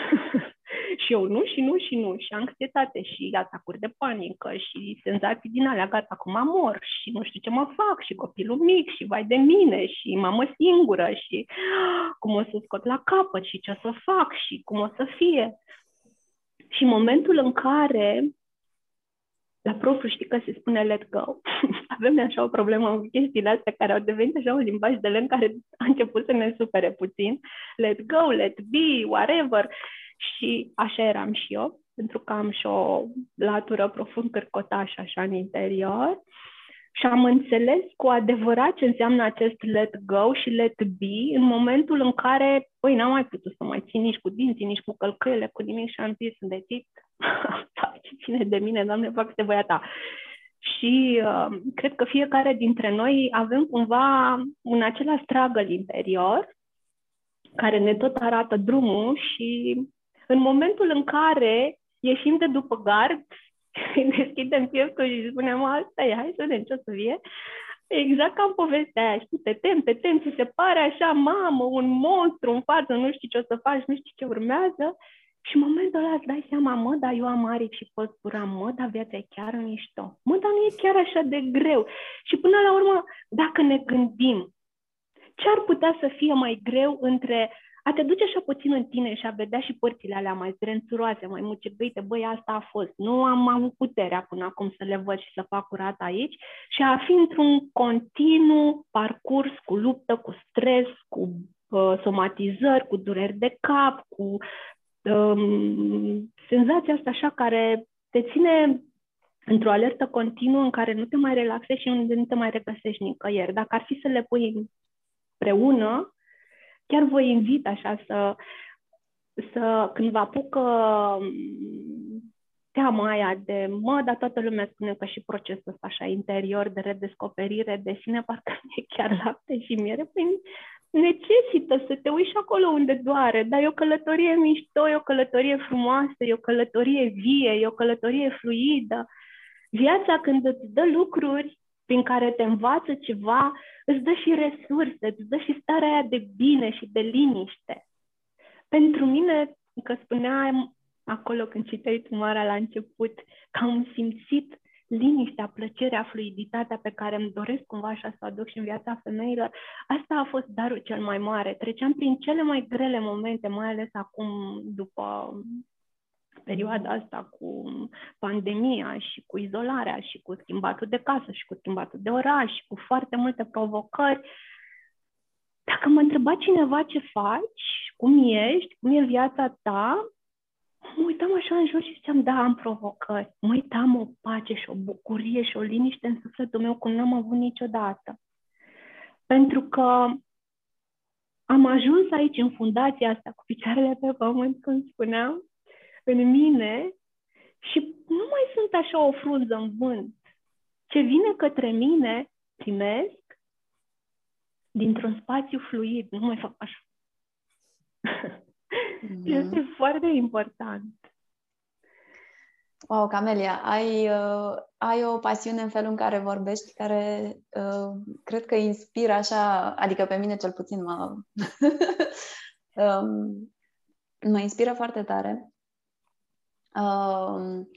și eu nu, și nu, și nu. Și anxietate și atacuri de panică și senzații din alea, gata, acum mor și nu știu ce mă fac și copilul mic și vai de mine și mamă singură și cum o să scot la capăt și ce o să fac și cum o să fie. Și momentul în care la propriu știi că se spune let go. Avem așa o problemă cu chestiile astea care au devenit așa un limbaj de lemn care a început să ne supere puțin. Let go, let be, whatever. Și așa eram și eu, pentru că am și o latură profund cărcotașă așa în interior și am înțeles cu adevărat ce înseamnă acest let go și let be în momentul în care, păi, n-am mai putut să mai țin nici cu dinții, nici cu călcăile, cu nimic și am zis, de it, ce ține de mine, Doamne, fac să voia ta. Și uh, cred că fiecare dintre noi avem cumva un același struggle interior care ne tot arată drumul și în momentul în care ieșim de după gard deschidem pieptul și spunem, asta e, hai să vedem ce o să fie. Exact ca în povestea aia, știi, te tem, te tem, ți se pare așa, mamă, un monstru în față, nu știi ce o să faci, nu știi ce urmează. Și în momentul ăla îți dai seama, mă, dar eu am aripi și pot pura, mă, dar viața e chiar mișto. Mă, dar nu e chiar așa de greu. Și până la urmă, dacă ne gândim, ce ar putea să fie mai greu între a te duce așa puțin în tine și a vedea și părțile alea mai zdrențuroase, mai mucegăite, băi, asta a fost. Nu am avut puterea până acum să le văd și să fac curat aici și a fi într-un continuu parcurs cu luptă, cu stres, cu uh, somatizări, cu dureri de cap, cu um, senzația asta așa care te ține într-o alertă continuă în care nu te mai relaxezi și unde nu te mai regăsești nicăieri. Dacă ar fi să le pui împreună, chiar vă invit așa să, să când vă apucă mm, teama aia de, mă, dar toată lumea spune că și procesul ăsta așa interior de redescoperire de sine parcă e chiar lapte și miere, păi necesită să te uiți acolo unde doare, dar e o călătorie mișto, e o călătorie frumoasă, e o călătorie vie, e o călătorie fluidă. Viața când îți dă lucruri prin care te învață ceva, îți dă și resurse, îți dă și starea aia de bine și de liniște. Pentru mine, că spuneam acolo când citeai Tumara la început, că am simțit liniștea, plăcerea, fluiditatea pe care îmi doresc cumva așa să o aduc și în viața femeilor, asta a fost darul cel mai mare. Treceam prin cele mai grele momente, mai ales acum după perioada asta cu pandemia și cu izolarea și cu schimbatul de casă și cu schimbatul de oraș și cu foarte multe provocări, dacă mă întreba cineva ce faci, cum ești, cum e viața ta, mă uitam așa în jur și ziceam, da, am provocări. Mă uitam o pace și o bucurie și o liniște în sufletul meu cum n-am avut niciodată. Pentru că am ajuns aici, în fundația asta, cu picioarele pe pământ, cum spuneam, în mine și nu mai sunt așa o frunză în vânt. Ce vine către mine, primesc dintr-un spațiu fluid, nu mai fac așa. Mm-hmm. Este foarte important. Wow, Camelia, ai, uh, ai o pasiune în felul în care vorbești, care uh, cred că inspiră așa, adică pe mine cel puțin mă, um, mă inspiră foarte tare. Um,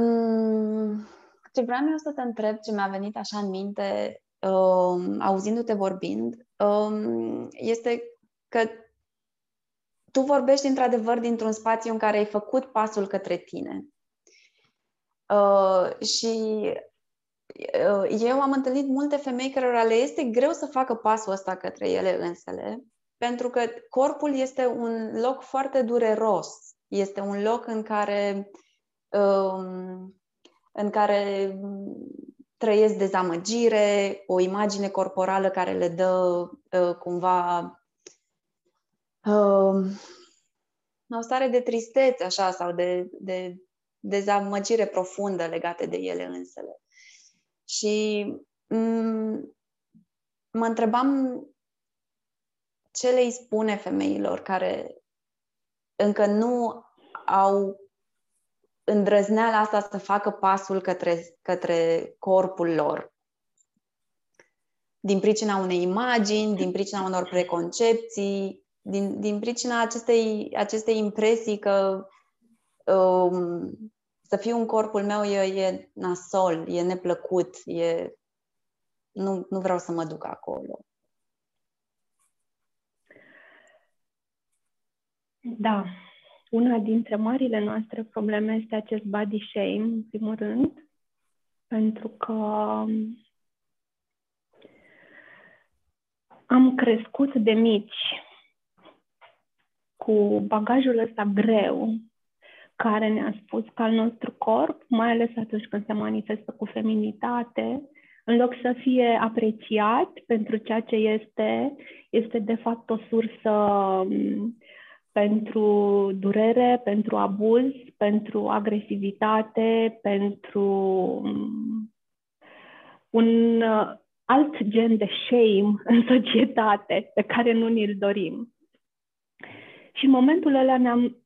um, ce vreau eu să te întreb, ce mi-a venit așa în minte, um, auzindu-te vorbind, um, este că tu vorbești într-adevăr dintr-un spațiu în care ai făcut pasul către tine. Uh, și uh, eu am întâlnit multe femei cărora le este greu să facă pasul ăsta către ele însele, pentru că corpul este un loc foarte dureros. Este un loc în care, um, în care trăiesc dezamăgire, o imagine corporală care le dă uh, cumva uh, o stare de tristețe așa sau de, de dezamăgire profundă legate de ele însele. Și m- mă întrebam ce le spune femeilor care încă nu au îndrăzneala asta să facă pasul către, către corpul lor. Din pricina unei imagini, din pricina unor preconcepții, din, din pricina acestei, acestei impresii că um, să fiu în corpul meu e, e nasol, e neplăcut, e... Nu, nu vreau să mă duc acolo. Da. Una dintre marile noastre probleme este acest body shame, în primul rând, pentru că am crescut de mici cu bagajul ăsta greu care ne-a spus că al nostru corp, mai ales atunci când se manifestă cu feminitate, în loc să fie apreciat pentru ceea ce este, este de fapt o sursă mm, pentru durere, pentru abuz, pentru agresivitate, pentru mm, un uh, alt gen de shame în societate pe care nu ni-l dorim. Și în momentul ăla ne-am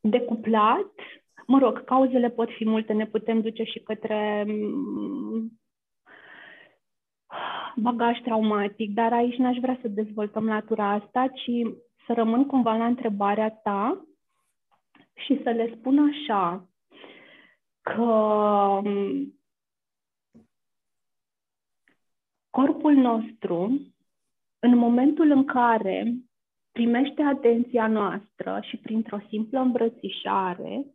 decuplat. Mă rog, cauzele pot fi multe, ne putem duce și către mm, bagaj traumatic, dar aici n-aș vrea să dezvoltăm latura asta, ci să rămân cumva la întrebarea ta și să le spun așa că mm, corpul nostru, în momentul în care primește atenția noastră și printr-o simplă îmbrățișare,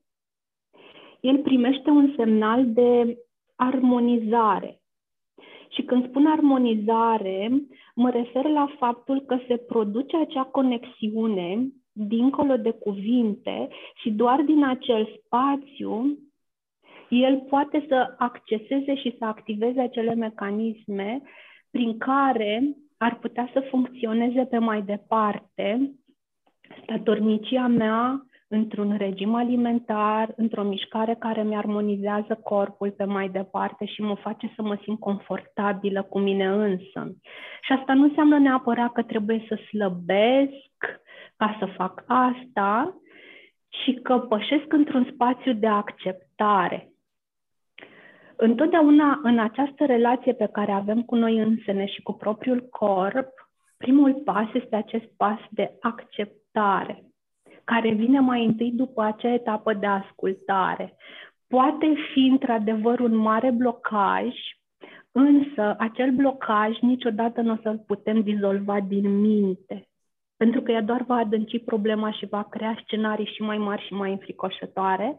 el primește un semnal de armonizare. Și când spun armonizare, mă refer la faptul că se produce acea conexiune dincolo de cuvinte și doar din acel spațiu el poate să acceseze și să activeze acele mecanisme prin care ar putea să funcționeze pe mai departe. Statornicia mea într-un regim alimentar, într-o mișcare care mi-armonizează corpul pe mai departe și mă face să mă simt confortabilă cu mine însă. Și asta nu înseamnă neapărat că trebuie să slăbesc ca să fac asta, ci că pășesc într-un spațiu de acceptare. Întotdeauna în această relație pe care avem cu noi însene și cu propriul corp, primul pas este acest pas de acceptare, care vine mai întâi după acea etapă de ascultare. Poate fi într-adevăr un mare blocaj, însă acel blocaj niciodată nu o să-l putem dizolva din minte, pentru că ea doar va adânci problema și va crea scenarii și mai mari și mai înfricoșătoare.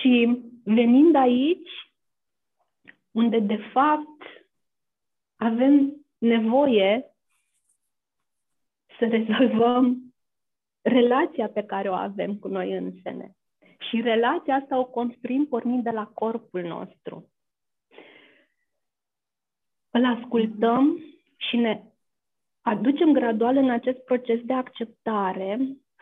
Și venind aici, unde de fapt avem nevoie să rezolvăm relația pe care o avem cu noi însene. Și relația asta o construim pornind de la corpul nostru. Îl ascultăm și ne aducem gradual în acest proces de acceptare,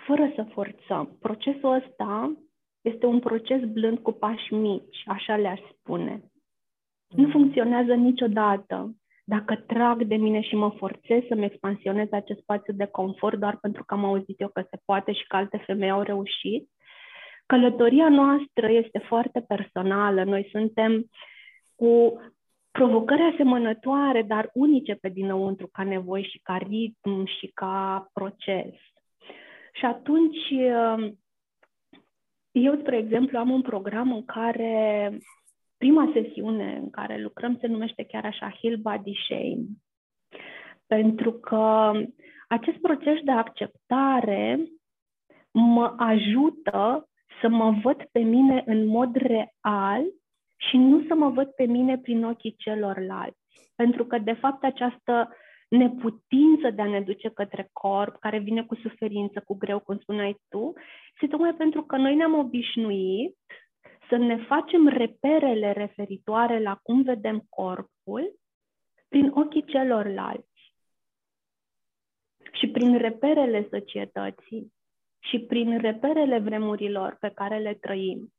fără să forțăm. Procesul ăsta este un proces blând cu pași mici, așa le-aș spune. Nu mm. funcționează niciodată dacă trag de mine și mă forțez să-mi expansionez acest spațiu de confort doar pentru că am auzit eu că se poate și că alte femei au reușit. Călătoria noastră este foarte personală. Noi suntem cu provocări asemănătoare, dar unice pe dinăuntru, ca nevoi și ca ritm și ca proces. Și atunci, eu, spre exemplu, am un program în care prima sesiune în care lucrăm se numește chiar așa Heal Body Shame. Pentru că acest proces de acceptare mă ajută să mă văd pe mine în mod real și nu să mă văd pe mine prin ochii celorlalți. Pentru că, de fapt, această neputință de a ne duce către corp, care vine cu suferință, cu greu, cum spuneai tu, este tocmai pentru că noi ne-am obișnuit să ne facem reperele referitoare la cum vedem corpul prin ochii celorlalți și prin reperele societății și prin reperele vremurilor pe care le trăim.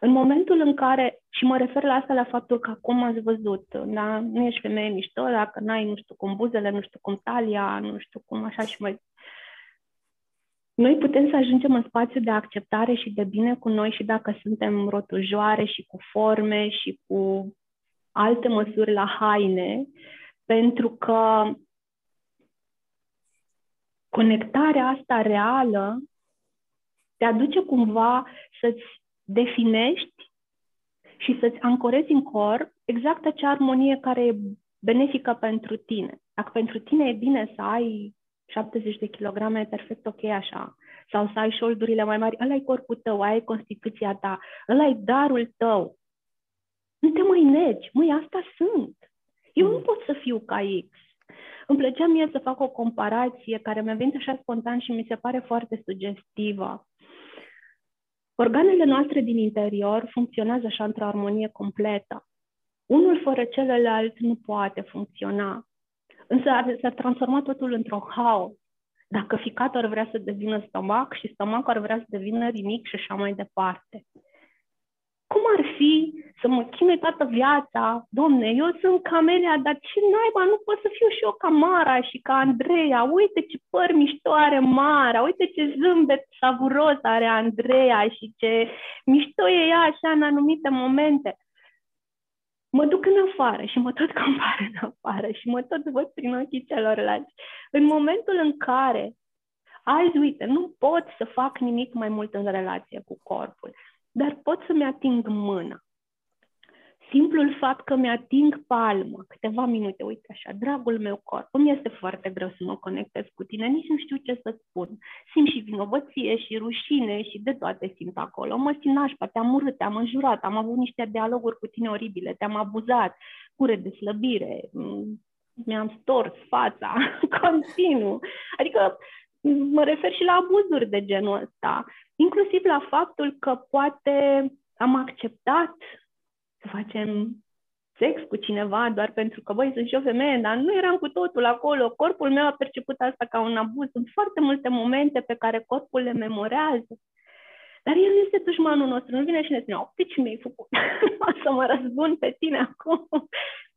În momentul în care, și mă refer la asta la faptul că acum ați văzut, da, nu ești femeie mișto dacă n-ai nu știu cum buzele, nu știu cum talia, nu știu cum așa și mai noi putem să ajungem în spațiu de acceptare și de bine cu noi și dacă suntem rotujoare și cu forme și cu alte măsuri la haine, pentru că conectarea asta reală te aduce cumva să-ți definești și să-ți ancorezi în corp exact acea armonie care e benefică pentru tine. Dacă pentru tine e bine să ai 70 de kilograme e perfect ok așa. Sau să ai șoldurile mai mari, ăla e corpul tău, aia e constituția ta, ăla e darul tău. Nu te mai negi, măi, asta sunt. Eu mm. nu pot să fiu ca X. Îmi plăcea mie să fac o comparație care mi-a venit așa spontan și mi se pare foarte sugestivă. Organele noastre din interior funcționează așa într-o armonie completă. Unul fără celălalt nu poate funcționa. Însă s-a transformat totul într-un haos. Dacă ficatul ar vrea să devină stomac și stomacul ar vrea să devină rinic și așa mai departe. Cum ar fi să mă chinui toată viața? Domne, eu sunt Camelia, dar ce naiba, nu pot să fiu și eu ca Mara și ca Andreea. Uite ce păr mișto are Mara, uite ce zâmbet savuros are Andreea și ce mișto e ea așa în anumite momente mă duc în afară și mă tot compar în afară și mă tot văd prin ochii celorlalți. În momentul în care azi, uite, nu pot să fac nimic mai mult în relație cu corpul, dar pot să-mi ating mâna simplul fapt că mi-ating palmă câteva minute, uite așa, dragul meu corp, îmi este foarte greu să mă conectez cu tine, nici nu știu ce să spun. Simt și vinovăție și rușine și de toate simt acolo. Mă simt nașpa, te-am urât, te-am înjurat, am avut niște dialoguri cu tine oribile, te-am abuzat, cure de slăbire, mi-am stors fața, continuu. Adică mă refer și la abuzuri de genul ăsta, inclusiv la faptul că poate am acceptat să facem sex cu cineva doar pentru că, băi, sunt și o femeie, dar nu eram cu totul acolo. Corpul meu a perceput asta ca un abuz. Sunt foarte multe momente pe care corpul le memorează. Dar el nu este dușmanul nostru, nu vine și ne spune, uite ce mi-ai făcut, o să mă răzbun pe tine acum.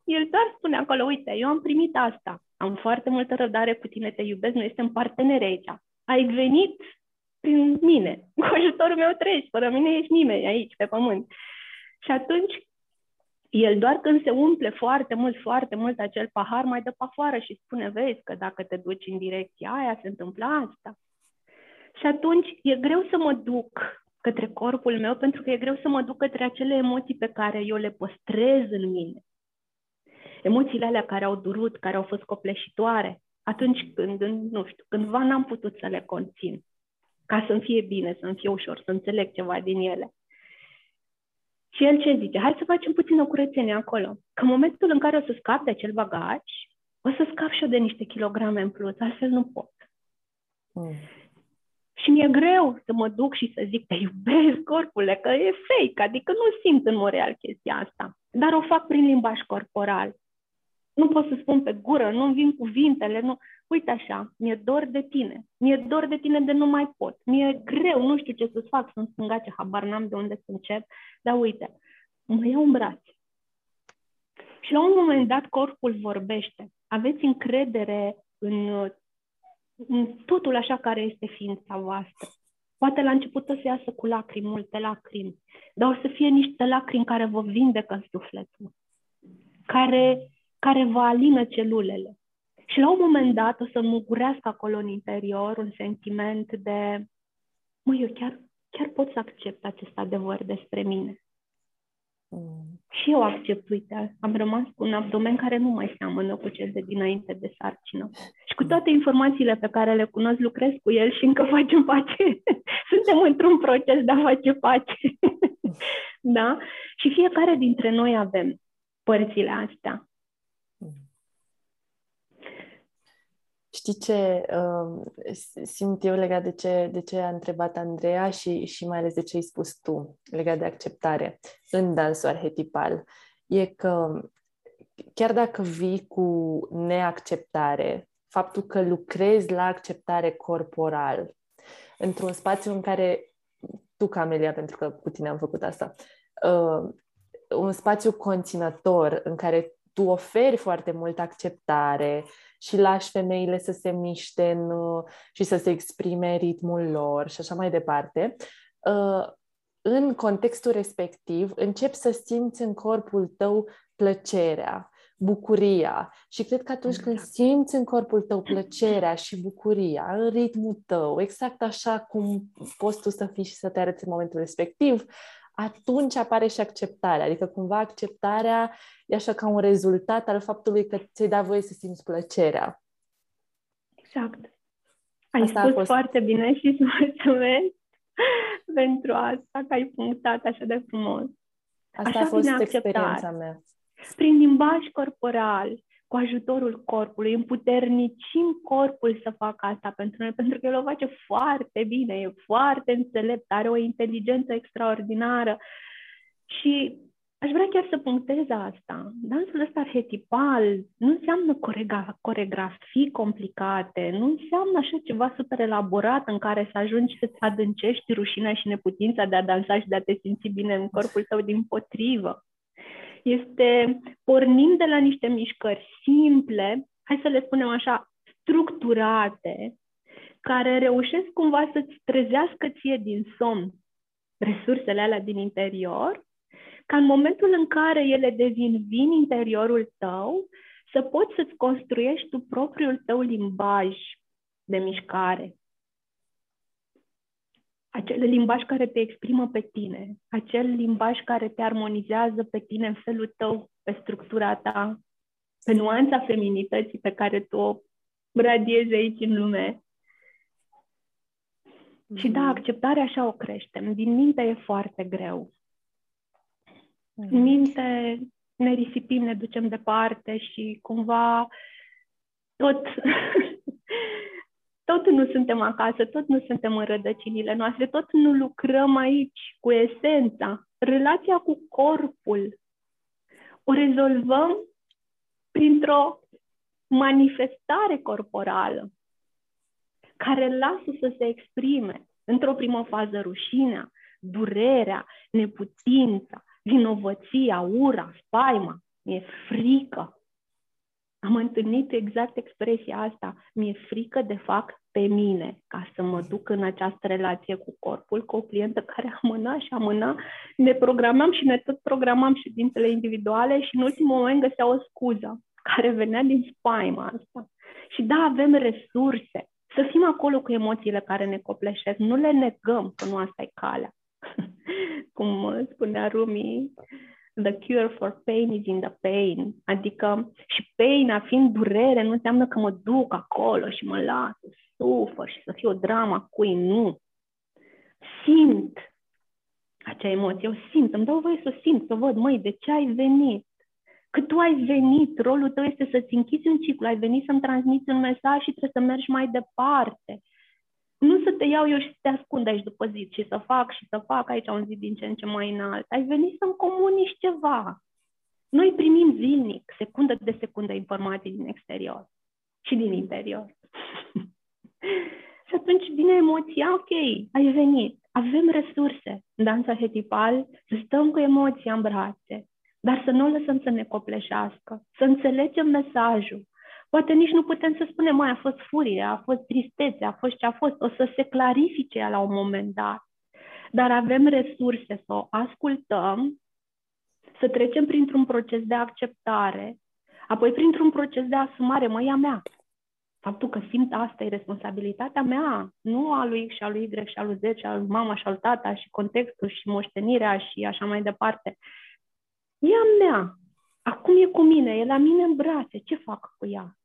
El doar spune acolo, uite, eu am primit asta, am foarte multă răbdare cu tine, te iubesc, noi suntem parteneri aici. Ai venit prin mine, cu ajutorul meu treci, fără mine ești nimeni aici, pe pământ. Și atunci el doar când se umple foarte mult, foarte mult acel pahar, mai dă pe afară și spune, vezi că dacă te duci în direcția aia, se întâmplă asta. Și atunci e greu să mă duc către corpul meu, pentru că e greu să mă duc către acele emoții pe care eu le păstrez în mine. Emoțiile alea care au durut, care au fost copleșitoare, atunci când, nu știu, cândva n-am putut să le conțin, ca să-mi fie bine, să-mi fie ușor, să înțeleg ceva din ele. Și el ce zice? Hai să facem puțină curățenie acolo. Că în momentul în care o să scap de acel bagaj, o să scap și eu de niște kilograme în plus, altfel nu pot. Mm. Și mi-e greu să mă duc și să zic, te iubesc, corpule, că e fake, adică nu simt în mod real chestia asta. Dar o fac prin limbaj corporal. Nu pot să spun pe gură, nu vin cuvintele, nu. Uite așa, mi-e dor de tine, mi-e dor de tine de nu mai pot, mi-e greu, nu știu ce să fac, sunt stângace, habar n-am de unde să încep, dar uite, mă iau în brațe. Și la un moment dat corpul vorbește. Aveți încredere în, în totul așa care este ființa voastră. Poate la început o să iasă cu lacrimi, multe lacrimi, dar o să fie niște lacrimi care vă vindecă sufletul, care, care vă alină celulele. Și la un moment dat o să mugurească acolo în interior un sentiment de, mă, eu chiar, chiar pot să accept acest adevăr despre mine. Mm. Și eu accept, uite, am rămas cu un abdomen care nu mai seamănă cu cel de dinainte de sarcină. Și cu toate informațiile pe care le cunosc, lucrez cu el și încă facem pace. Suntem într-un proces de a face pace. da? Și fiecare dintre noi avem părțile astea. Știi ce uh, simt eu legat de ce, de ce a întrebat Andreea și, și mai ales de ce ai spus tu legat de acceptare în dansul arhetipal? E că chiar dacă vii cu neacceptare, faptul că lucrezi la acceptare corporal într-un spațiu în care tu, Camelia, pentru că cu tine am făcut asta, uh, un spațiu conținător în care tu oferi foarte mult acceptare, și lași femeile să se miște în, uh, și să se exprime ritmul lor și așa mai departe, uh, în contextul respectiv începi să simți în corpul tău plăcerea, bucuria. Și cred că atunci când exact. simți în corpul tău plăcerea și bucuria, în ritmul tău, exact așa cum poți tu să fii și să te arăți în momentul respectiv, atunci apare și acceptarea. Adică cumva acceptarea e așa ca un rezultat al faptului că ți-ai dat voie să simți plăcerea. Exact. Ai asta spus fost... foarte bine și îți mulțumesc pentru asta, că ai punctat așa de frumos. Asta așa a fost experiența mea. Prin limbaj corporal, cu ajutorul corpului, împuternicim corpul să facă asta pentru noi, pentru că el o face foarte bine, e foarte înțelept, are o inteligență extraordinară și aș vrea chiar să punctez asta. Dansul ăsta arhetipal nu înseamnă coregrafii complicate, nu înseamnă așa ceva super elaborat în care să ajungi să-ți adâncești rușinea și neputința de a dansa și de a te simți bine în corpul tău din potrivă este pornind de la niște mișcări simple, hai să le spunem așa, structurate, care reușesc cumva să-ți trezească ție din somn resursele alea din interior, ca în momentul în care ele devin vin interiorul tău, să poți să-ți construiești tu propriul tău limbaj de mișcare, acel limbaj care te exprimă pe tine, acel limbaj care te armonizează pe tine în felul tău, pe structura ta, pe nuanța feminității pe care tu o radiezi aici în lume. Mm-hmm. Și da, mhm. acceptarea așa o creștem. Din minte e foarte greu. Mm-hmm. În minte ne risipim, ne ducem departe și cumva tot tot nu suntem acasă, tot nu suntem în rădăcinile noastre, tot nu lucrăm aici cu esența. Relația cu corpul o rezolvăm printr-o manifestare corporală care lasă să se exprime într-o primă fază rușinea, durerea, neputința, vinovăția, ura, spaima, mi-e frică, am întâlnit exact expresia asta. Mi-e frică de fac pe mine ca să mă duc în această relație cu corpul, cu o clientă care amâna și amâna. Ne programam și ne tot programam ședințele individuale și în ultimul moment găsea o scuză care venea din spaima asta. Și da, avem resurse. Să fim acolo cu emoțiile care ne copleșesc. Nu le negăm că nu asta e calea. Cum spunea Rumi, the cure for pain is in the pain. Adică și pain, a fiind durere, nu înseamnă că mă duc acolo și mă las să sufăr și să fie o dramă cui nu. Simt acea emoție, o simt, îmi dau voie să o simt, să văd, măi, de ce ai venit? Că tu ai venit, rolul tău este să-ți închizi un ciclu, ai venit să-mi transmiți un mesaj și trebuie să mergi mai departe. Nu să te iau eu și să te ascund aici după zi și să fac și să fac aici un zi din ce în ce mai înalt. Ai venit să-mi comunici ceva. Noi primim zilnic, secundă de secundă, informații din exterior. și din interior. și atunci vine emoția, ok, ai venit, avem resurse în danța arhetipal, să stăm cu emoția în brațe, dar să nu o lăsăm să ne copleșească, să înțelegem mesajul. Poate nici nu putem să spunem, mai a fost furie, a fost tristețe, a fost ce a fost, o să se clarifice la un moment dat. Dar avem resurse să o ascultăm, să trecem printr-un proces de acceptare, apoi printr-un proces de asumare, măia mea. Faptul că simt asta e responsabilitatea mea, nu a lui X și a lui Y și a lui Z și a lui mama și a lui tata și contextul și moștenirea și așa mai departe. E a mea. Acum e cu mine, e la mine în brațe. Ce fac cu ea?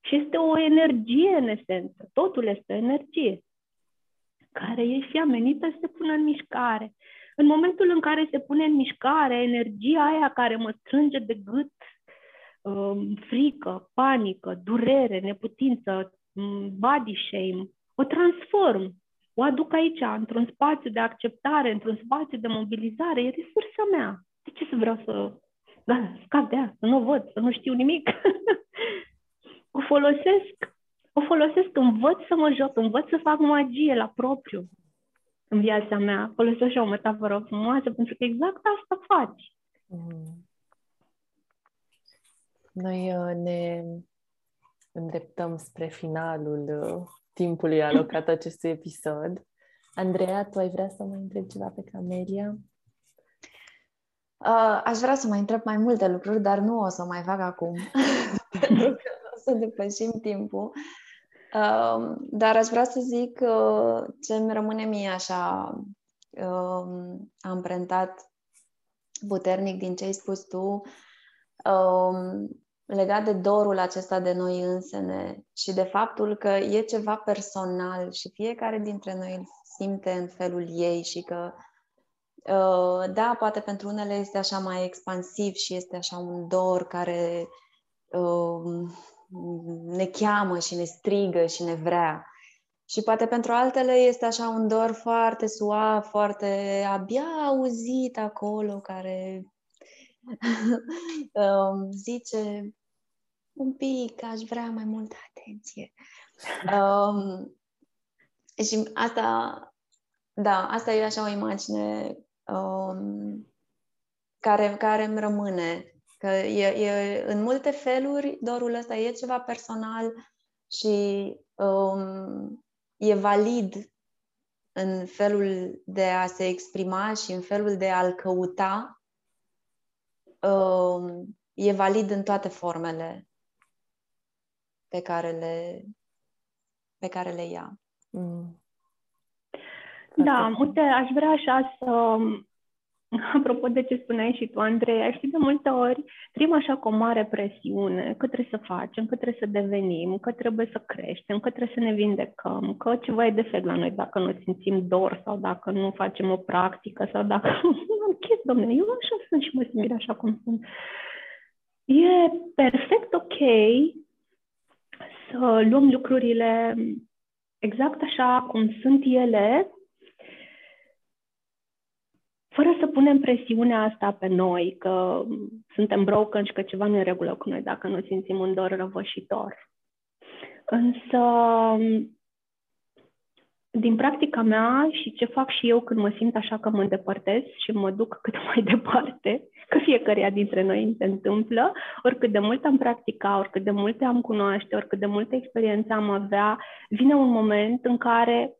Și este o energie în esență. Totul este o energie care e și amenită să se pună în mișcare. În momentul în care se pune în mișcare, energia aia care mă strânge de gât, um, frică, panică, durere, neputință, um, body shame, o transform, o aduc aici, într-un spațiu de acceptare, într-un spațiu de mobilizare, e resursa mea. De ce să vreau să da, scap de ea, să nu o văd, să nu știu nimic? o folosesc, o folosesc, învăț să mă joc, învăț să fac magie la propriu în viața mea. Folosesc și o metaforă frumoasă, pentru că exact asta faci. Mm. Noi uh, ne îndreptăm spre finalul uh, timpului alocat acestui episod. Andreea, tu ai vrea să mă întreb ceva pe Camelia? Uh, aș vrea să mai întreb mai multe lucruri, dar nu o să mai fac acum, pentru că o să depășim timpul. Uh, dar aș vrea să zic uh, ce îmi rămâne mie așa uh, amprentat puternic din ce ai spus tu, uh, legat de dorul acesta de noi însene și de faptul că e ceva personal și fiecare dintre noi îl simte în felul ei și că Uh, da, poate pentru unele este așa mai expansiv și este așa un dor care uh, ne cheamă și ne strigă și ne vrea. Și poate pentru altele este așa un dor foarte suav, foarte abia auzit acolo, care um, zice un pic, aș vrea mai multă atenție. Um, și asta, da, asta e așa o imagine um, care, care îmi rămâne. Că e, e, în multe feluri dorul ăsta e ceva personal și um, e valid în felul de a se exprima și în felul de a-l căuta. Um, e valid în toate formele pe care le, pe care le ia. Mm. Da, uite, aș vrea așa să, apropo de ce spuneai și tu, Andrei, știi de multe ori trăim așa cu o mare presiune, că trebuie să facem, că trebuie să devenim, că trebuie să creștem, că trebuie să ne vindecăm, că ceva e defect la noi dacă nu simțim dor sau dacă nu facem o practică sau dacă am chis, domnule, eu așa sunt și mă simt așa cum sunt. E perfect ok să luăm lucrurile exact așa cum sunt ele fără să punem presiunea asta pe noi, că suntem broken și că ceva nu e în regulă cu noi dacă nu simțim un dor răvășitor. Însă, din practica mea și ce fac și eu când mă simt așa că mă îndepărtez și mă duc cât mai departe, că fiecare dintre noi se întâmplă, oricât de mult am practica, oricât de multe am cunoaște, oricât de multe experiențe am avea, vine un moment în care,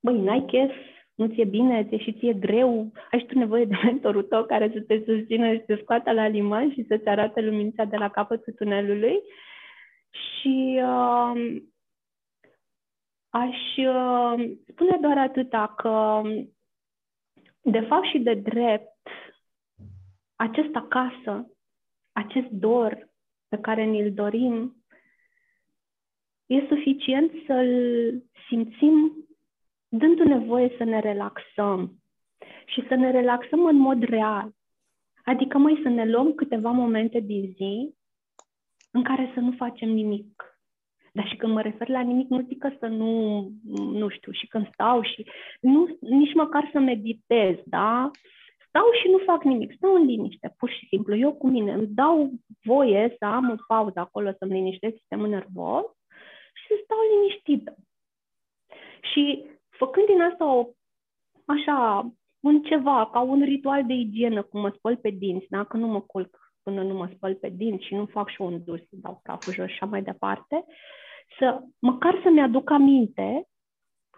băi, n-ai chef nu ți-e bine, ți-e și ție greu, ai și tu nevoie de mentorul tău care să te susțină și să te scoată la liman și să-ți arate luminița de la capătul tunelului. Și uh, aș uh, spune doar atâta că, de fapt și de drept, acest acasă, acest dor pe care ni-l dorim, e suficient să-l simțim dându-ne voie să ne relaxăm și să ne relaxăm în mod real. Adică, mai să ne luăm câteva momente din zi în care să nu facem nimic. Dar și când mă refer la nimic, nu zic că să nu, nu știu, și când stau și nu, nici măcar să meditez, da? stau și nu fac nimic, stau în liniște, pur și simplu, eu cu mine, îmi dau voie să am o pauză acolo, să-mi liniștesc sistemul nervos și să stau liniștită. Și făcând din asta o, așa, un ceva, ca un ritual de igienă, cum mă spăl pe dinți, dacă nu mă culc până nu mă spăl pe dinți și nu fac și un dus, dau praful jos și așa mai departe, să măcar să-mi aduc aminte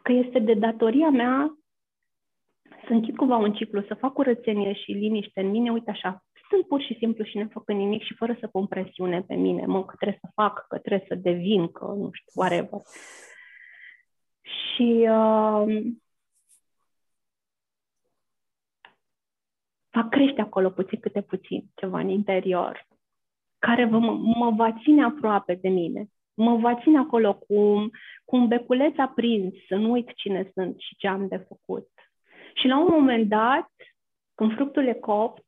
că este de datoria mea să închid cumva un ciclu, să fac curățenie și liniște în mine, uite așa, sunt pur și simplu și nefăcând nimic și fără să pun presiune pe mine, mă, că trebuie să fac, că trebuie să devin, că nu știu, whatever. Și uh, va crește acolo puțin câte puțin ceva în interior, care vă, mă va ține aproape de mine. Mă va ține acolo cu, cu un beculeț aprins, să nu uit cine sunt și ce am de făcut. Și la un moment dat, când fructul e copt,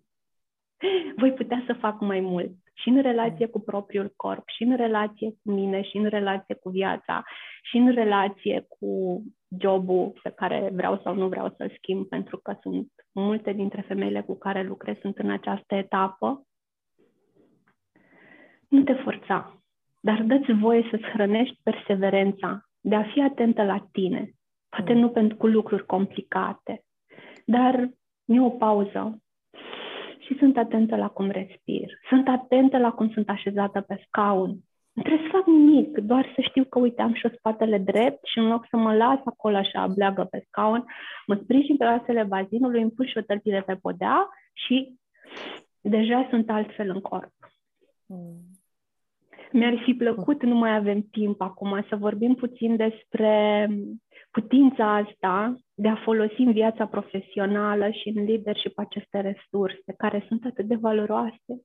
voi putea să fac mai mult. Și în relație cu propriul corp, și în relație cu mine, și în relație cu viața, și în relație cu jobul pe care vreau sau nu vreau să-l schimb, pentru că sunt multe dintre femeile cu care lucrez sunt în această etapă. Nu te forța, dar dă-ți voie să-ți hrănești perseverența de a fi atentă la tine. Poate nu pentru cu lucruri complicate, dar e o pauză și sunt atentă la cum respir. Sunt atentă la cum sunt așezată pe scaun. Nu trebuie să fac nimic, doar să știu că, uite, am și o spatele drept și în loc să mă las acolo așa, bleagă pe scaun, mă sprijin pe oasele bazinului, îmi pun și o tălpire pe podea și deja sunt altfel în corp. Mm. Mi-ar fi plăcut, nu mai avem timp acum, să vorbim puțin despre putința asta de a folosi în viața profesională și în leadership aceste resurse care sunt atât de valoroase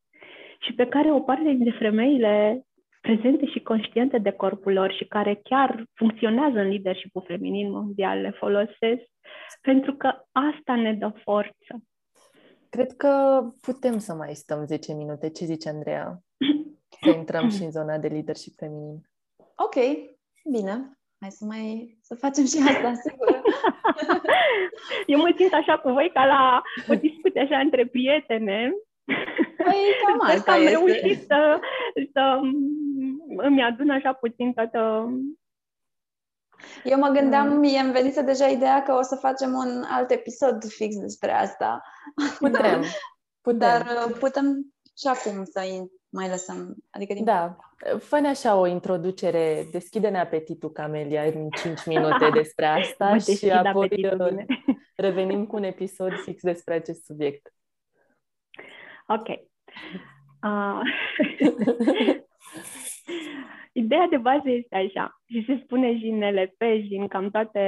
și pe care o parte dintre femeile prezente și conștiente de corpul lor și care chiar funcționează în leadership feminin mondial le folosesc pentru că asta ne dă forță. Cred că putem să mai stăm 10 minute. Ce zice Andreea? Să intrăm și în zona de leadership feminin. Ok, bine. Hai să mai să facem și asta, sigur. Eu mă simt așa cu voi ca la o discuție așa între prietene. Păi cam asta am este. reușit să, să îmi adun așa puțin toată eu mă gândeam, mm. mie îmi venise deja ideea că o să facem un alt episod fix despre asta. Putem. putem. Dar uh, putem și acum să mai lăsăm. Adică din... Da. fă așa o introducere, deschide-ne apetitul, Camelia, în 5 minute despre asta și apoi uh, revenim cu un episod fix despre acest subiect. Ok. Uh, ideea de bază este așa, și se spune și în NLP și în cam toate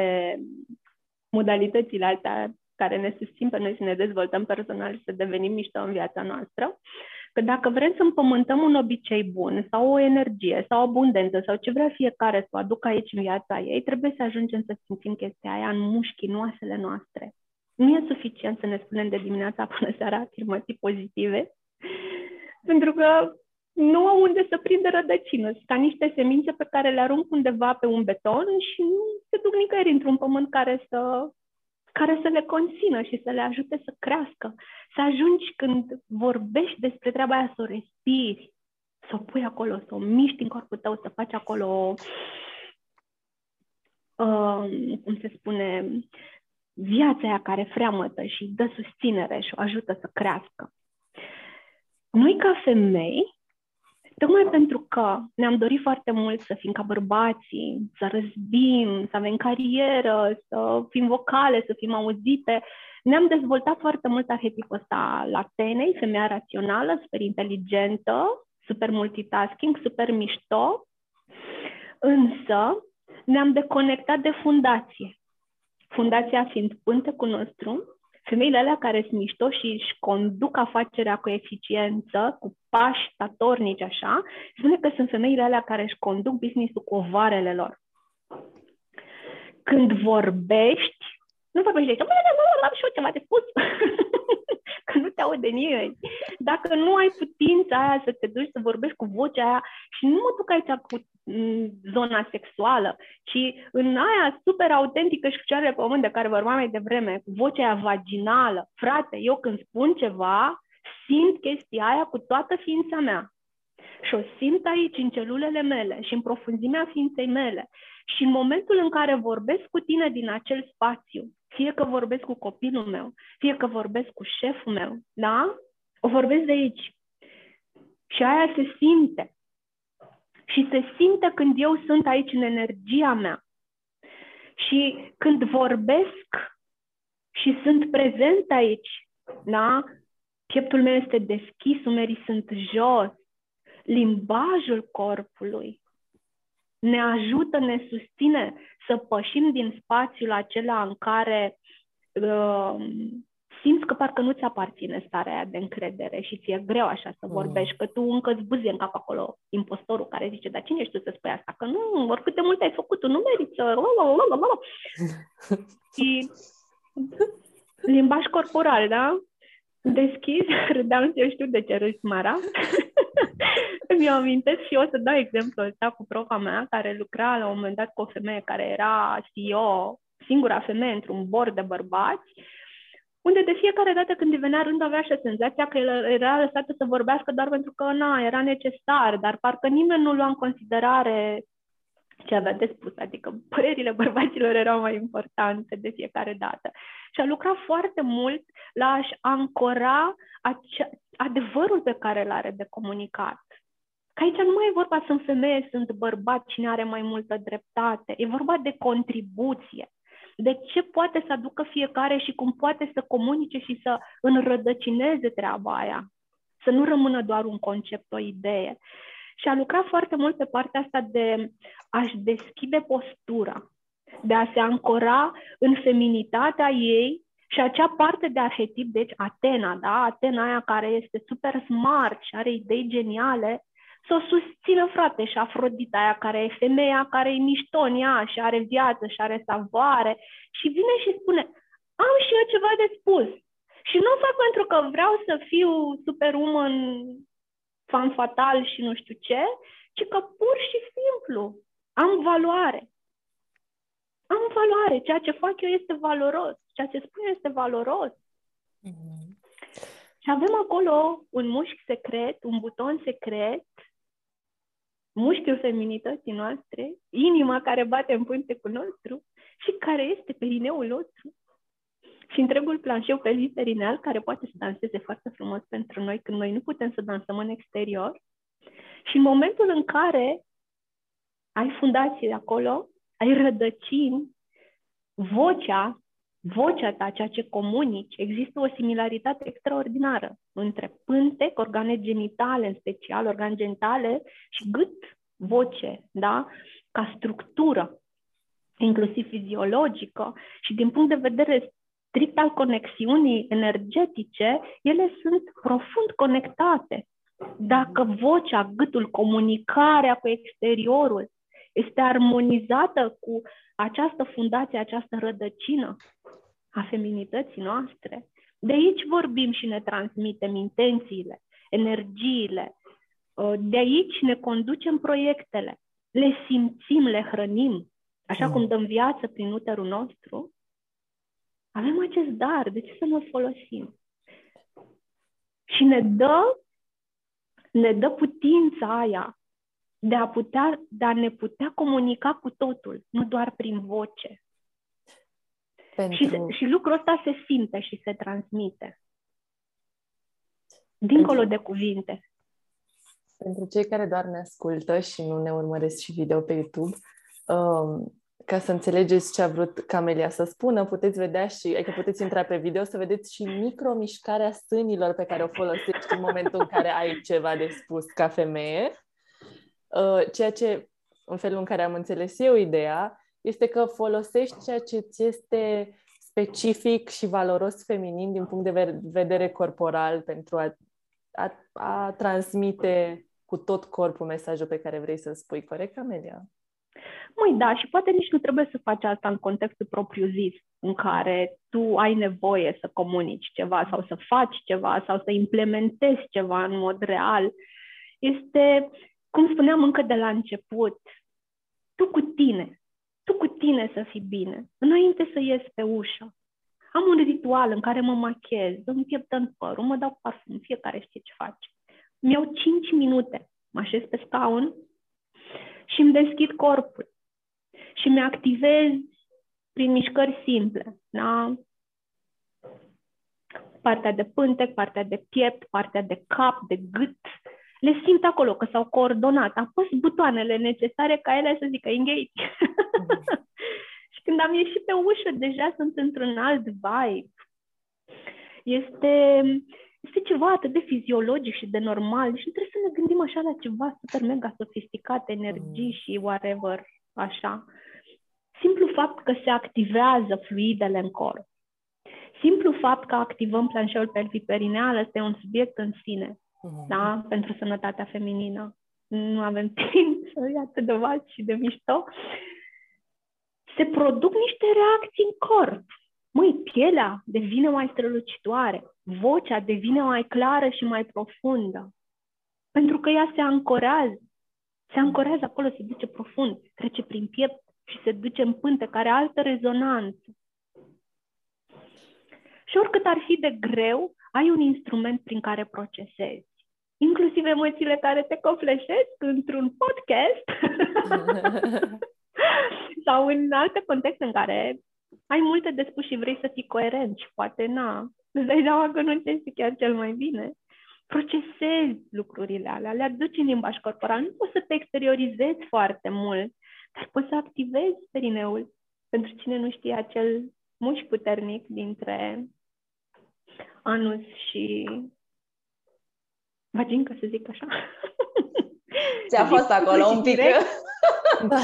modalitățile astea care ne susțin pe noi să ne dezvoltăm personal și să devenim mișto în viața noastră, că dacă vrem să împământăm un obicei bun sau o energie sau o abundență sau ce vrea fiecare să o aducă aici în viața ei, trebuie să ajungem să simțim chestia aia în mușchii, în oasele noastre. Nu e suficient să ne spunem de dimineața până seara afirmații pozitive, pentru că nu au unde să prindă rădăcină. Sunt ca niște semințe pe care le arunc undeva pe un beton și nu se duc nicăieri într-un pământ care să, care să le conțină și să le ajute să crească. Să ajungi când vorbești despre treaba aia, să o respiri, să o pui acolo, să o miști în corpul tău, să faci acolo, uh, cum se spune, viața aia care freamătă și dă susținere și o ajută să crească. Noi, ca femei, Tocmai pentru că ne-am dorit foarte mult să fim ca bărbații, să răzbim, să avem carieră, să fim vocale, să fim auzite, ne-am dezvoltat foarte mult arhetipul ăsta la tenei, femeia rațională, super inteligentă, super multitasking, super mișto, însă ne-am deconectat de fundație. Fundația fiind pântecul nostru, femeile alea care sunt mișto și își conduc afacerea cu eficiență, cu pași statornici așa, spune că sunt femeile alea care își conduc business-ul cu ovarele lor. Când vorbești, Nu vorbești de am și eu ceva de spus. Că nu te aude nimeni. Dacă nu ai putința aia să te duci să vorbești cu vocea aia și nu mă duc aici cu mm, zona sexuală, ci în aia super autentică și cu cea de pământ de care vorbeam mai devreme, cu vocea aia vaginală. Frate, eu când spun ceva, simt chestia aia cu toată ființa mea. Și o simt aici, în celulele mele și în profunzimea ființei mele. Și în momentul în care vorbesc cu tine din acel spațiu, fie că vorbesc cu copilul meu, fie că vorbesc cu șeful meu, da? O vorbesc de aici. Și aia se simte. Și se simte când eu sunt aici în energia mea. Și când vorbesc și sunt prezent aici, da? Pieptul meu este deschis, umerii sunt jos. Limbajul corpului ne ajută, ne susține să pășim din spațiul acela în care uh, simți că parcă nu ți aparține starea aia de încredere și ți-e greu așa să mm. vorbești, că tu încă îți buzie în cap acolo impostorul care zice, dar cine ești tu să spui asta? Că nu, oricât de mult ai făcut, tu nu meriți să... și limbaj corporal, da? Deschis, râdeam eu știu de ce râzi, Mara. Mi-o amintesc și o să dau exemplul ăsta cu profa mea, care lucra la un moment dat cu o femeie care era CEO, singura femeie într-un bord de bărbați, unde de fiecare dată când îi venea rând avea așa senzația că el era lăsată să vorbească doar pentru că, na, era necesar, dar parcă nimeni nu lua în considerare ce avea de spus, adică părerile bărbaților erau mai importante de fiecare dată. Și a lucrat foarte mult la a-și ancora acea, adevărul pe care îl are de comunicat. Că aici nu mai e vorba sunt femeie, sunt bărbat, cine are mai multă dreptate. E vorba de contribuție. De ce poate să aducă fiecare și cum poate să comunice și să înrădăcineze treaba aia. Să nu rămână doar un concept, o idee. Și a lucrat foarte mult pe partea asta de a-și deschide postura, de a se ancora în feminitatea ei și acea parte de arhetip, deci Atena, da? Atena aia care este super smart și are idei geniale, să o susțină, frate, și Afrodita aia care e femeia, care e miștonia și are viață și are savoare și vine și spune, am și eu ceva de spus. Și nu o fac pentru că vreau să fiu superwoman, fan fatal și nu știu ce, ci că pur și simplu am valoare. Am valoare. Ceea ce fac eu este valoros. Ceea ce spun este valoros. Mm-hmm. Și avem acolo un mușchi secret, un buton secret mușchiul feminității noastre, inima care bate în pântecul nostru și care este perineul nostru. Și întregul planșeu pelvic perineal care poate să danseze foarte frumos pentru noi când noi nu putem să dansăm în exterior. Și în momentul în care ai fundație acolo, ai rădăcini, vocea, vocea ta, ceea ce comunici, există o similaritate extraordinară între pântec, organe genitale, în special organe genitale și gât, voce, da? Ca structură, inclusiv fiziologică și din punct de vedere strict al conexiunii energetice, ele sunt profund conectate. Dacă vocea, gâtul, comunicarea cu exteriorul este armonizată cu această fundație, această rădăcină a feminității noastre, de aici vorbim și ne transmitem intențiile, energiile. Uh, de aici ne conducem proiectele, le simțim, le hrănim, așa mm. cum dăm viață prin uterul nostru. Avem acest dar, de ce să nu folosim? Și ne dă, ne dă putința aia de a, putea, de a ne putea comunica cu totul, nu doar prin voce. Pentru... Și, și lucrul ăsta se simte și se transmite. Dincolo Pentru... de cuvinte. Pentru cei care doar ne ascultă și nu ne urmăresc și video pe YouTube, um, ca să înțelegeți ce a vrut Camelia să spună, puteți vedea și, adică puteți intra pe video să vedeți și micromișcarea sânilor pe care o folosești în momentul în care ai ceva de spus ca femeie. Uh, ceea ce, în felul în care am înțeles eu ideea, este că folosești ceea ce ți este specific și valoros feminin din punct de vedere corporal pentru a, a, a transmite cu tot corpul mesajul pe care vrei să-l spui. Corect, Amelia? Măi, da, și poate nici nu trebuie să faci asta în contextul propriu-zis, în care tu ai nevoie să comunici ceva sau să faci ceva sau să implementezi ceva în mod real. Este, cum spuneam încă de la început, tu cu tine, tu cu tine să fii bine, înainte să ies pe ușă. Am un ritual în care mă machez, îmi pieptăn părul, mă dau parfum, fiecare știe ce face. Mi-au 5 minute, mă așez pe scaun și îmi deschid corpul și mi activez prin mișcări simple, da? Partea de pântec, partea de piept, partea de cap, de gât, le simt acolo că s-au coordonat, apăs butoanele necesare ca ele să zică engage. și când am ieșit pe ușă, deja sunt într-un alt vibe. Este, este ceva atât de fiziologic și de normal și nu trebuie să ne gândim așa la ceva super mega sofisticat, energii mm. și whatever, așa. Simplu fapt că se activează fluidele în corp. Simplu fapt că activăm planșeul pelvic perineal este un subiect în sine uh-huh. da? pentru sănătatea feminină. Nu avem timp să fie atât de vast și de mișto. Se produc niște reacții în corp. Măi, pielea devine mai strălucitoare, vocea devine mai clară și mai profundă. Pentru că ea se ancorează. Se ancorează acolo, se duce profund, trece prin piept și se duce în pânte, care are altă rezonanță. Și oricât ar fi de greu, ai un instrument prin care procesezi inclusiv emoțiile care te cofleșesc într-un podcast sau în alte contexte în care ai multe de spus și vrei să fii coerent și poate na, îți dai seama că nu este chiar cel mai bine. Procesezi lucrurile alea, le aduci în limbaj corporal. Nu poți să te exteriorizezi foarte mult, dar poți să activezi perineul. Pentru cine nu știe acel mușchi puternic dintre anus și Vagin, să zic așa. Ți-a fost acolo un pic. Da.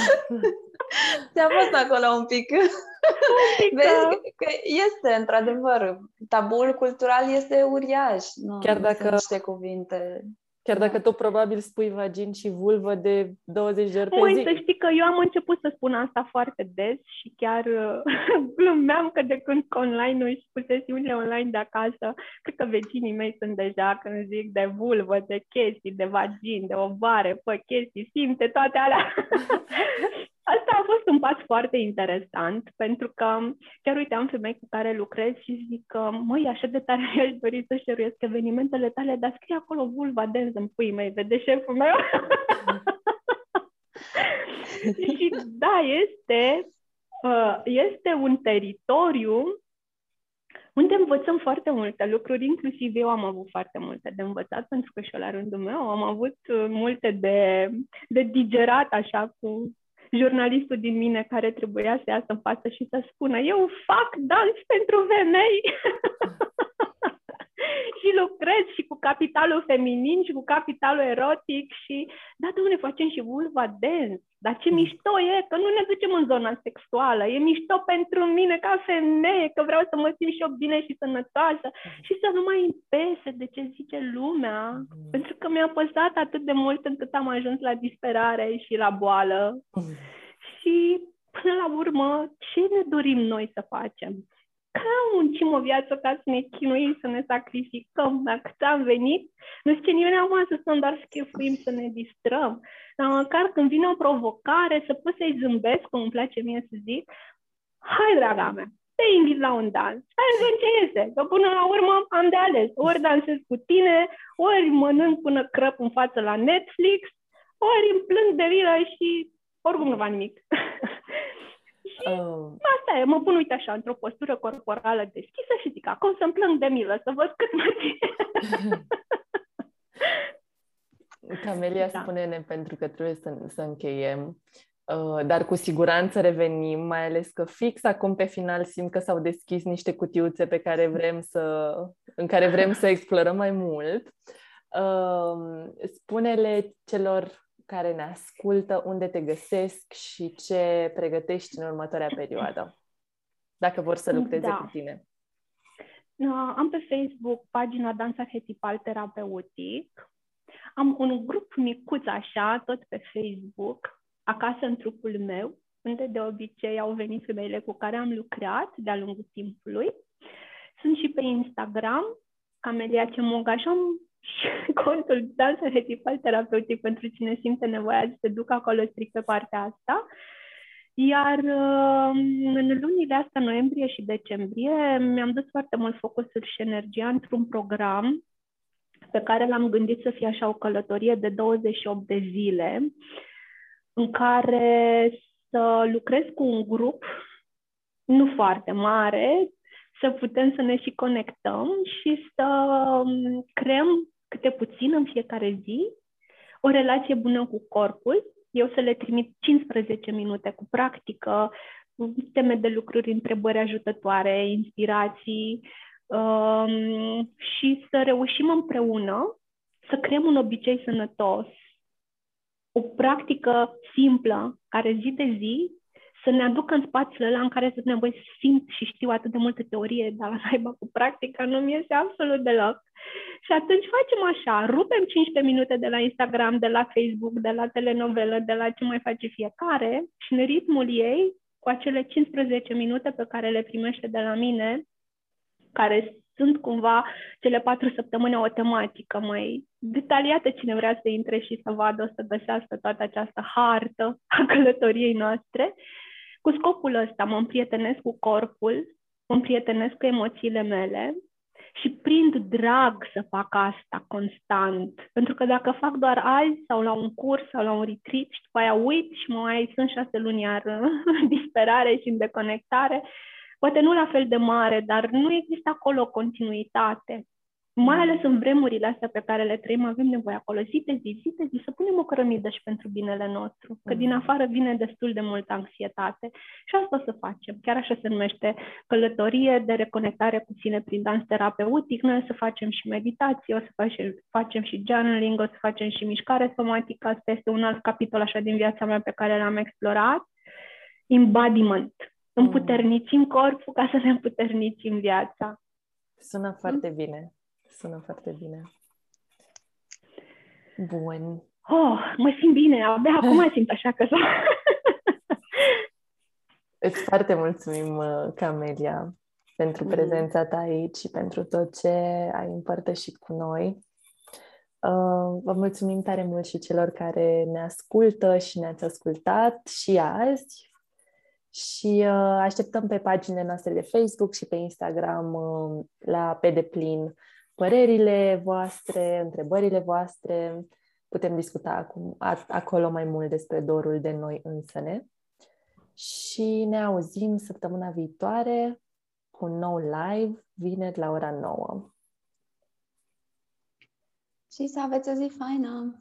Ți-a fost acolo un pic. Vezi da. că este, într-adevăr, tabul cultural este uriaș. Nu, Chiar dacă niște cuvinte Chiar dacă tu probabil spui vagin și vulvă de 20 de ori pe Măi, zi. să știi că eu am început să spun asta foarte des și chiar glumeam că de când online și cu sesiunile online de acasă, cred că vecinii mei sunt deja când zic de vulvă, de chestii, de vagin, de ovare, pe chestii, simte, toate alea. Asta a fost un pas foarte interesant, pentru că chiar uite, am femei cu care lucrez și zic că, măi, așa de tare aș dori să șeruiesc evenimentele tale, dar scrie acolo vulva dance în pui mei, vede șeful meu. și da, este, uh, este un teritoriu unde învățăm foarte multe lucruri, inclusiv eu am avut foarte multe de învățat, pentru că și eu la rândul meu am avut uh, multe de, de digerat așa cu jurnalistul din mine care trebuia să iasă în față și să spună eu fac dans pentru femei și lucrez și cu capitalul feminin și cu capitalul erotic și da, domnule, facem și vulva dance. Dar ce mișto e că nu ne ducem în zona sexuală. E mișto pentru mine ca femeie, că vreau să mă simt și eu bine și sănătoasă și să nu mai impese de ce zice lumea. Mm. Pentru că mi-a păsat atât de mult încât am ajuns la disperare și la boală. Mm. Și până la urmă, ce ne dorim noi să facem? Că muncim o viață ca să ne chinuim, să ne sacrificăm. Dacă am venit, nu zice nimeni acum să stăm doar să chefuim, să ne distrăm. Dar măcar când vine o provocare, să pot să-i zâmbesc, cum îmi place mie să zic, hai, draga mea, te invit la un dans. Hai să ce este. Că până la urmă am de ales. Ori dansez cu tine, ori mănânc până crăp în față la Netflix, ori îmi plâng de milă și oricum nu va nimic. și oh. asta e, mă pun, uite așa, într-o postură corporală deschisă și zic, acum să-mi plâng de milă, să văd cât mă Camelia, da. spune-ne, pentru că trebuie să, să încheiem, uh, dar cu siguranță revenim, mai ales că fix acum pe final simt că s-au deschis niște cutiuțe pe care vrem să, în care vrem să explorăm mai mult. Uh, spune-le celor care ne ascultă unde te găsesc și ce pregătești în următoarea perioadă, dacă vor să lucreze da. cu tine. Am pe Facebook pagina Dans Arhetipal Terapeutic, am un grup micuț așa, tot pe Facebook, acasă în trupul meu, unde de obicei au venit femeile cu care am lucrat de-a lungul timpului. Sunt și pe Instagram, Camelia Cemoga și am și contul Dans Arhetipal Terapeutic pentru cine simte nevoia să se ducă acolo strict pe partea asta. Iar um, în lunile astea, noiembrie și decembrie, mi-am dus foarte mult focusul și energia într-un program pe care l-am gândit să fie așa o călătorie de 28 de zile, în care să lucrez cu un grup nu foarte mare, să putem să ne și conectăm și să um, creăm câte puțin în fiecare zi o relație bună cu corpul. Eu să le trimit 15 minute cu practică, teme de lucruri, întrebări ajutătoare, inspirații um, și să reușim împreună să creăm un obicei sănătos, o practică simplă care zi de zi să ne aducă în spațiul ăla în care să ne voi simt și știu atât de multă teorie, dar la naiba cu practica nu mi iese absolut deloc. Și atunci facem așa, rupem 15 minute de la Instagram, de la Facebook, de la telenovelă, de la ce mai face fiecare și în ritmul ei, cu acele 15 minute pe care le primește de la mine, care sunt cumva cele patru săptămâni o tematică mai detaliată. Cine vrea să intre și să vadă, o să găsească toată această hartă a călătoriei noastre. Cu scopul ăsta mă împrietenesc cu corpul, mă împrietenesc cu emoțiile mele și prind drag să fac asta constant. Pentru că dacă fac doar azi sau la un curs sau la un retreat și după aia uit și mai sunt șase luni iar în disperare și în deconectare, poate nu la fel de mare, dar nu există acolo o continuitate. Mai ales în vremurile astea pe care le trăim, avem nevoie acolo zi de zi, zi de zi, să punem o cărămidă și pentru binele nostru. Că din mm. afară vine destul de multă anxietate. Și asta o să facem. Chiar așa se numește călătorie de reconectare cu sine prin dans terapeutic. Noi o să facem și meditație, o să facem, facem și journaling, o să facem și mișcare somatică. Asta este un alt capitol așa din viața mea pe care l-am explorat. Embodiment. Mm. Împuternicim corpul ca să ne împuternicim viața. Sună foarte bine. Sună foarte bine. Bun. Oh, mă simt bine, abia acum simt așa că s Îți foarte mulțumim, uh, Camelia, pentru mm. prezența ta aici și pentru tot ce ai împărtășit cu noi. Uh, vă mulțumim tare mult și celor care ne ascultă și ne-ați ascultat și azi. Și uh, așteptăm pe paginile noastre de Facebook și pe Instagram uh, la pe deplin părerile voastre, întrebările voastre. Putem discuta acum, a, acolo mai mult despre dorul de noi însăne. Și ne auzim săptămâna viitoare cu un nou live, vineri la ora 9. Și să aveți o zi faină!